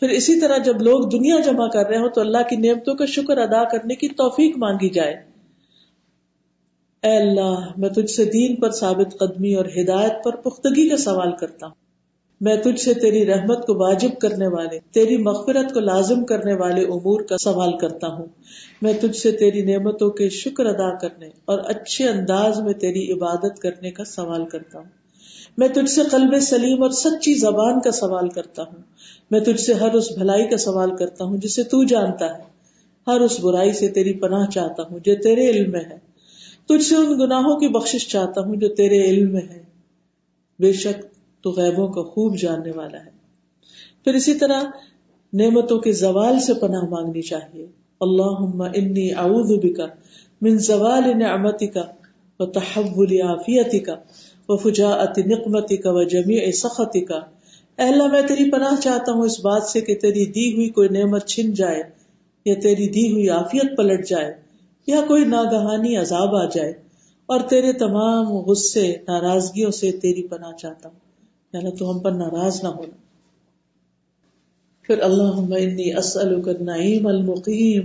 پھر اسی طرح جب لوگ دنیا جمع کر رہے ہو تو اللہ کی نعمتوں کا شکر ادا کرنے کی توفیق مانگی جائے۔ اے اللہ، میں تجھ سے دین پر ثابت قدمی اور ہدایت پر پختگی کا سوال کرتا ہوں۔ میں تجھ سے تیری رحمت کو واجب کرنے والے، تیری مغفرت کو لازم کرنے والے امور کا سوال کرتا ہوں۔ میں تجھ سے تیری نعمتوں کے شکر ادا کرنے اور اچھے انداز میں تیری عبادت کرنے کا سوال کرتا ہوں۔ میں تجھ سے قلب سلیم اور سچی زبان کا سوال کرتا ہوں۔ میں تجھ سے ہر اس بھلائی کا سوال کرتا ہوں جسے تو جانتا ہے۔ ہر اس برائی سے تیری پناہ چاہتا ہوں جو تیرے علم میں ہے۔ تجھ سے ان گناہوں کی بخشش چاہتا ہوں جو تیرے علم میں ہے۔ بے شک تو غیبوں کا خوب جاننے والا ہے۔ پھر اسی طرح نعمتوں کے زوال سے پناہ مانگنی چاہیے۔ اللہ انی اعوذ بکا من زوال نعمتی کا و تحول عافیتی کا وہ فجاعت نقمتی کا و جمی سختی کا اللہ، میں تیری پناہ چاہتا ہوں اس بات سے کہ تیری دی ہوئی کوئی نعمت چھن جائے یا تیری دی ہوئی عافیت پلٹ جائے۔ یا کوئی ناگہانی عذاب آ جائے اور تیرے تمام غصے، ناراضگیوں سے تیری پناہ چاہتا ہوں۔ یعنی تو ہم پر ناراض نہ ہونا۔ پھر اللہ انی اسألک النعیم المقیم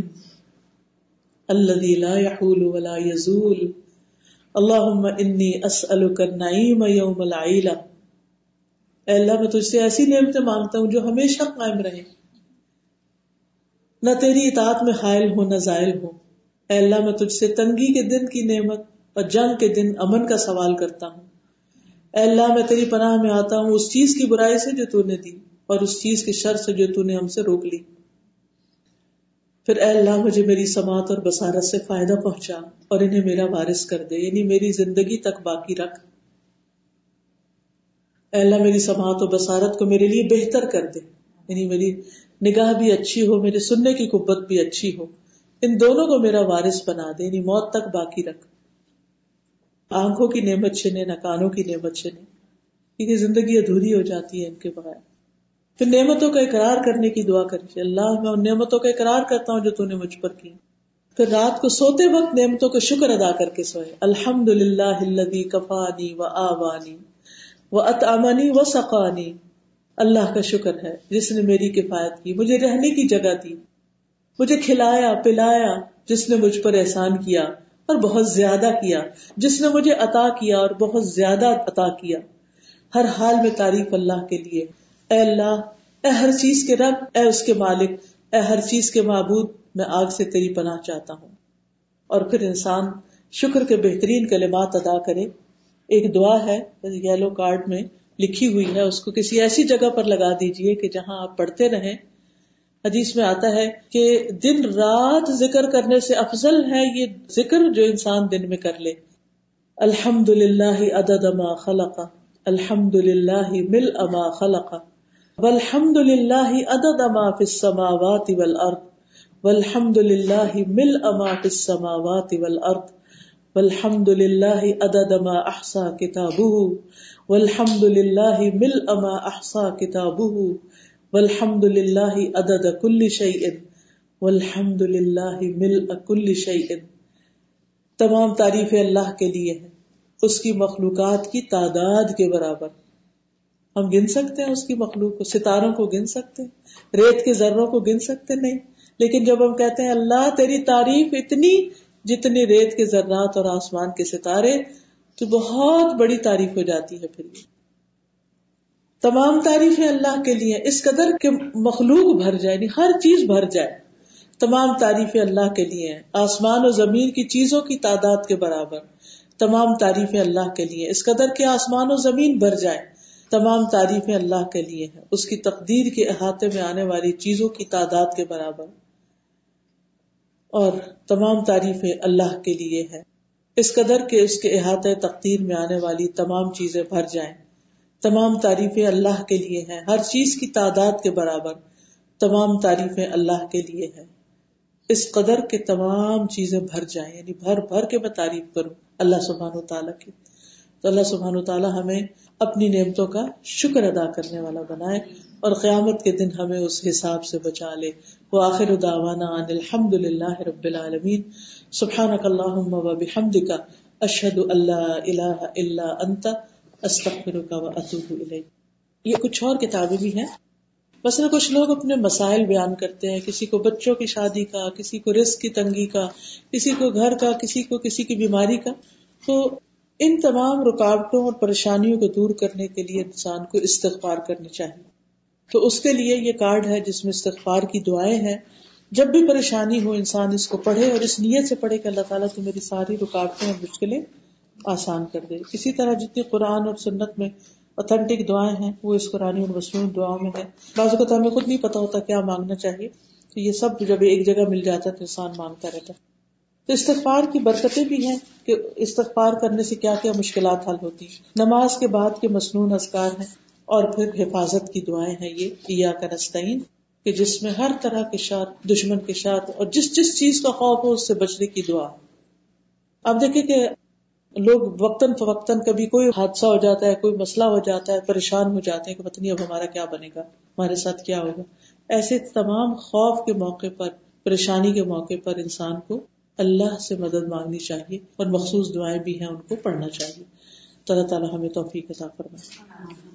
الذي لا يحول ولا يزول اللہ انی اسألک النعیم یوم العیلہ۔ اے اللہ، میں تجھ سے ایسی نعمتیں مانگتا ہوں جو ہمیشہ قائم رہے نہ تیری اطاعت میں حائل ہو نہ زائل ہو اے اللہ، میں تجھ سے تنگی کے دن کی نعمت اور جنگ کے دن امن کا سوال کرتا ہوں۔ اے اللہ، میں تیری پناہ میں آتا ہوں اس چیز کی برائی سے جو تو نے دی اور اس چیز کے شر سے جو تو نے ہم سے روک لی۔ پھر اے اللہ، مجھے میری سماعت اور بسارت سے فائدہ پہنچا اور انہیں میرا وارث کر دے یعنی میری زندگی تک باقی رکھ۔ اے اللہ، میری سماعت و بسارت کو میرے لیے بہتر کر دے یعنی میری نگاہ بھی اچھی ہو، میرے سننے کی قبت بھی اچھی ہو۔ ان دونوں کو میرا وارث بنا دے یعنی موت تک باقی رکھ۔ آنکھوں کی نعمت چنے نہ کانوں کی نعمت چنے کیونکہ زندگی ادھوری ہو جاتی ہے ان کے بغیر۔ پھر نعمتوں کا اقرار کرنے کی دعا کری اللہ، میں ان نعمتوں کا اقرار کرتا ہوں جو تو نے مجھ پر کی پھر رات کو سوتے وقت نعمتوں کا شکر ادا کر کے سوئے۔ الحمد للہ کفانی و آبانی و اطامنی و سقانی۔ اللہ کا شکر ہے، جس نے میری کفایت کی، مجھے رہنے کی جگہ دی۔ مجھے کھلایا، پلایا، جس نے مجھ پر احسان کیا اور بہت زیادہ کیا، جس نے مجھے عطا کیا اور بہت زیادہ عطا کیا۔ ہر حال میں تعریف اللہ کے لیے۔ اے اللہ، اے ہر چیز کے رب، اے اس کے مالک، اے ہر چیز کے معبود، میں آگ سے تیری پناہ چاہتا ہوں۔ اور پھر انسان شکر کے بہترین کلمات ادا کرے۔ ایک دعا ہے، یلو کارڈ میں لکھی ہوئی ہے، اس کو کسی ایسی جگہ پر لگا دیجیے کہ جہاں آپ پڑھتے رہیں۔ حدیث میں آتا ہے کہ دن رات ذکر کرنے سے افضل ہے یہ ذکر جو انسان دن میں کر لے۔ الحمد للہ عدد ما خلق الحمد للہ مل اما خلق والحمد للہ عدد ما فی السماوات والارض والحمد للہ مل اما فی السماوات والارض والحمد للہ عدد ما احصا کتابه والحمد للہ مل اما احصا کتابه۔ والحمد للہ عدد کل شیء والحمد للہ مل کل شیء تمام تعریف اللہ کے لیے ہے اس کی مخلوقات کی تعداد کے برابر۔ ہم گن سکتے ہیں اس کی مخلوق کو، ستاروں کو گن سکتے ہیں، ریت کے ذروں کو گن سکتے نہیں۔ لیکن جب ہم کہتے ہیں اللہ، تیری تعریف اتنی جتنی ریت کے ذرات اور آسمان کے ستارے، تو بہت بڑی تعریف ہو جاتی ہے پھر۔ تمام تعریفیں اللہ کے لیے اس قدر کے مخلوق بھر جائے یعنی ہر چیز بھر جائے۔ تمام تعریفیں اللہ کے لیے ہیں۔ آسمان و زمین کی چیزوں کی تعداد کے برابر۔ تمام تعریفیں اللہ کے لیے اس قدر کے آسمان و زمین بھر جائے۔ تمام تعریفیں اللہ کے لیے ہیں۔ اس کی تقدیر کے احاطے میں آنے والی چیزوں کی تعداد کے برابر۔ اور تمام تعریفیں اللہ کے لیے ہے اس قدر کے اس کے احاطے تقدیر میں آنے والی تمام چیزیں بھر جائیں۔ تمام تعریفیں اللہ کے لیے ہیں۔ ہر چیز کی تعداد کے برابر تمام تعریفیں اللہ کے لیے ہیں۔ اس قدر کے تمام چیزیں بھر جائیں یعنی بھر بھر کے میں تعریف کروں اللہ سبحان و تعالیٰ کی۔ تو اللہ سبحان و تعالیٰ ہمیں اپنی نعمتوں کا شکر ادا کرنے والا بنائے اور قیامت کے دن ہمیں اس حساب سے بچا لے۔ وہ آخر داوانا ان الحمد للہ رب العالمین۔ سبحان اللہم و بحمدک، اشہد اللہ الہ الا انت۔ استغفرک و اتوب الیک۔ یہ کچھ اور کتابیں بھی ہیں۔ مثلا کچھ لوگ اپنے مسائل بیان کرتے ہیں، کسی کو بچوں کی شادی کا، کسی کو رزق کی تنگی کا، کسی کو گھر کا، کسی کو کسی کی بیماری کا۔ تو ان تمام رکاوٹوں اور پریشانیوں کو دور کرنے کے لیے انسان کو استغفار کرنی چاہیے۔ تو اس کے لیے یہ کارڈ ہے جس میں استغفار کی دعائیں ہیں۔ جب بھی پریشانی ہو انسان اس کو پڑھے اور اس نیت سے پڑھے کہ اللہ تعالیٰ تو میری ساری رکاوٹیں اور مشکلیں آسان کر دے۔ اسی طرح جتنی قرآن اور سنت میں اوتھینٹک دعائیں ہیں، وہ اس قرآن اور مصنوع دعاؤں میں ہے بعض اوقات ہمیں خود نہیں پتا ہوتا کیا مانگنا چاہیے۔ تو یہ سب جب ایک جگہ مل جاتا تو انسان مانگتا رہتا تو استغفار کی برکتیں بھی ہیں کہ استغفار کرنے سے کیا کیا مشکلات حل ہوتی ہیں۔ نماز کے بعد کے مصنون اذکار ہیں اور پھر حفاظت کی دعائیں ہیں یہ کا نستعین، کہ جس میں ہر طرح کے ساتھ دشمن کے ساتھ اور جس جس چیز کا خوف ہو اس سے بچنے کی دعا۔ اب دیکھیں کہ لوگ وقتاً فوقتاً کبھی کوئی حادثہ ہو جاتا ہے، کوئی مسئلہ ہو جاتا ہے، پریشان ہو جاتے ہیں کہ پتہ نہیں اب ہمارا کیا بنے گا، ہمارے ساتھ کیا ہوگا۔ ایسے تمام خوف کے موقع پر، پریشانی کے موقع پر انسان کو اللہ سے مدد مانگنی چاہیے اور مخصوص دعائیں بھی ہیں ان کو پڑھنا چاہیے۔ اللہ تعالیٰ ہمیں توفیق عطا فرمائے۔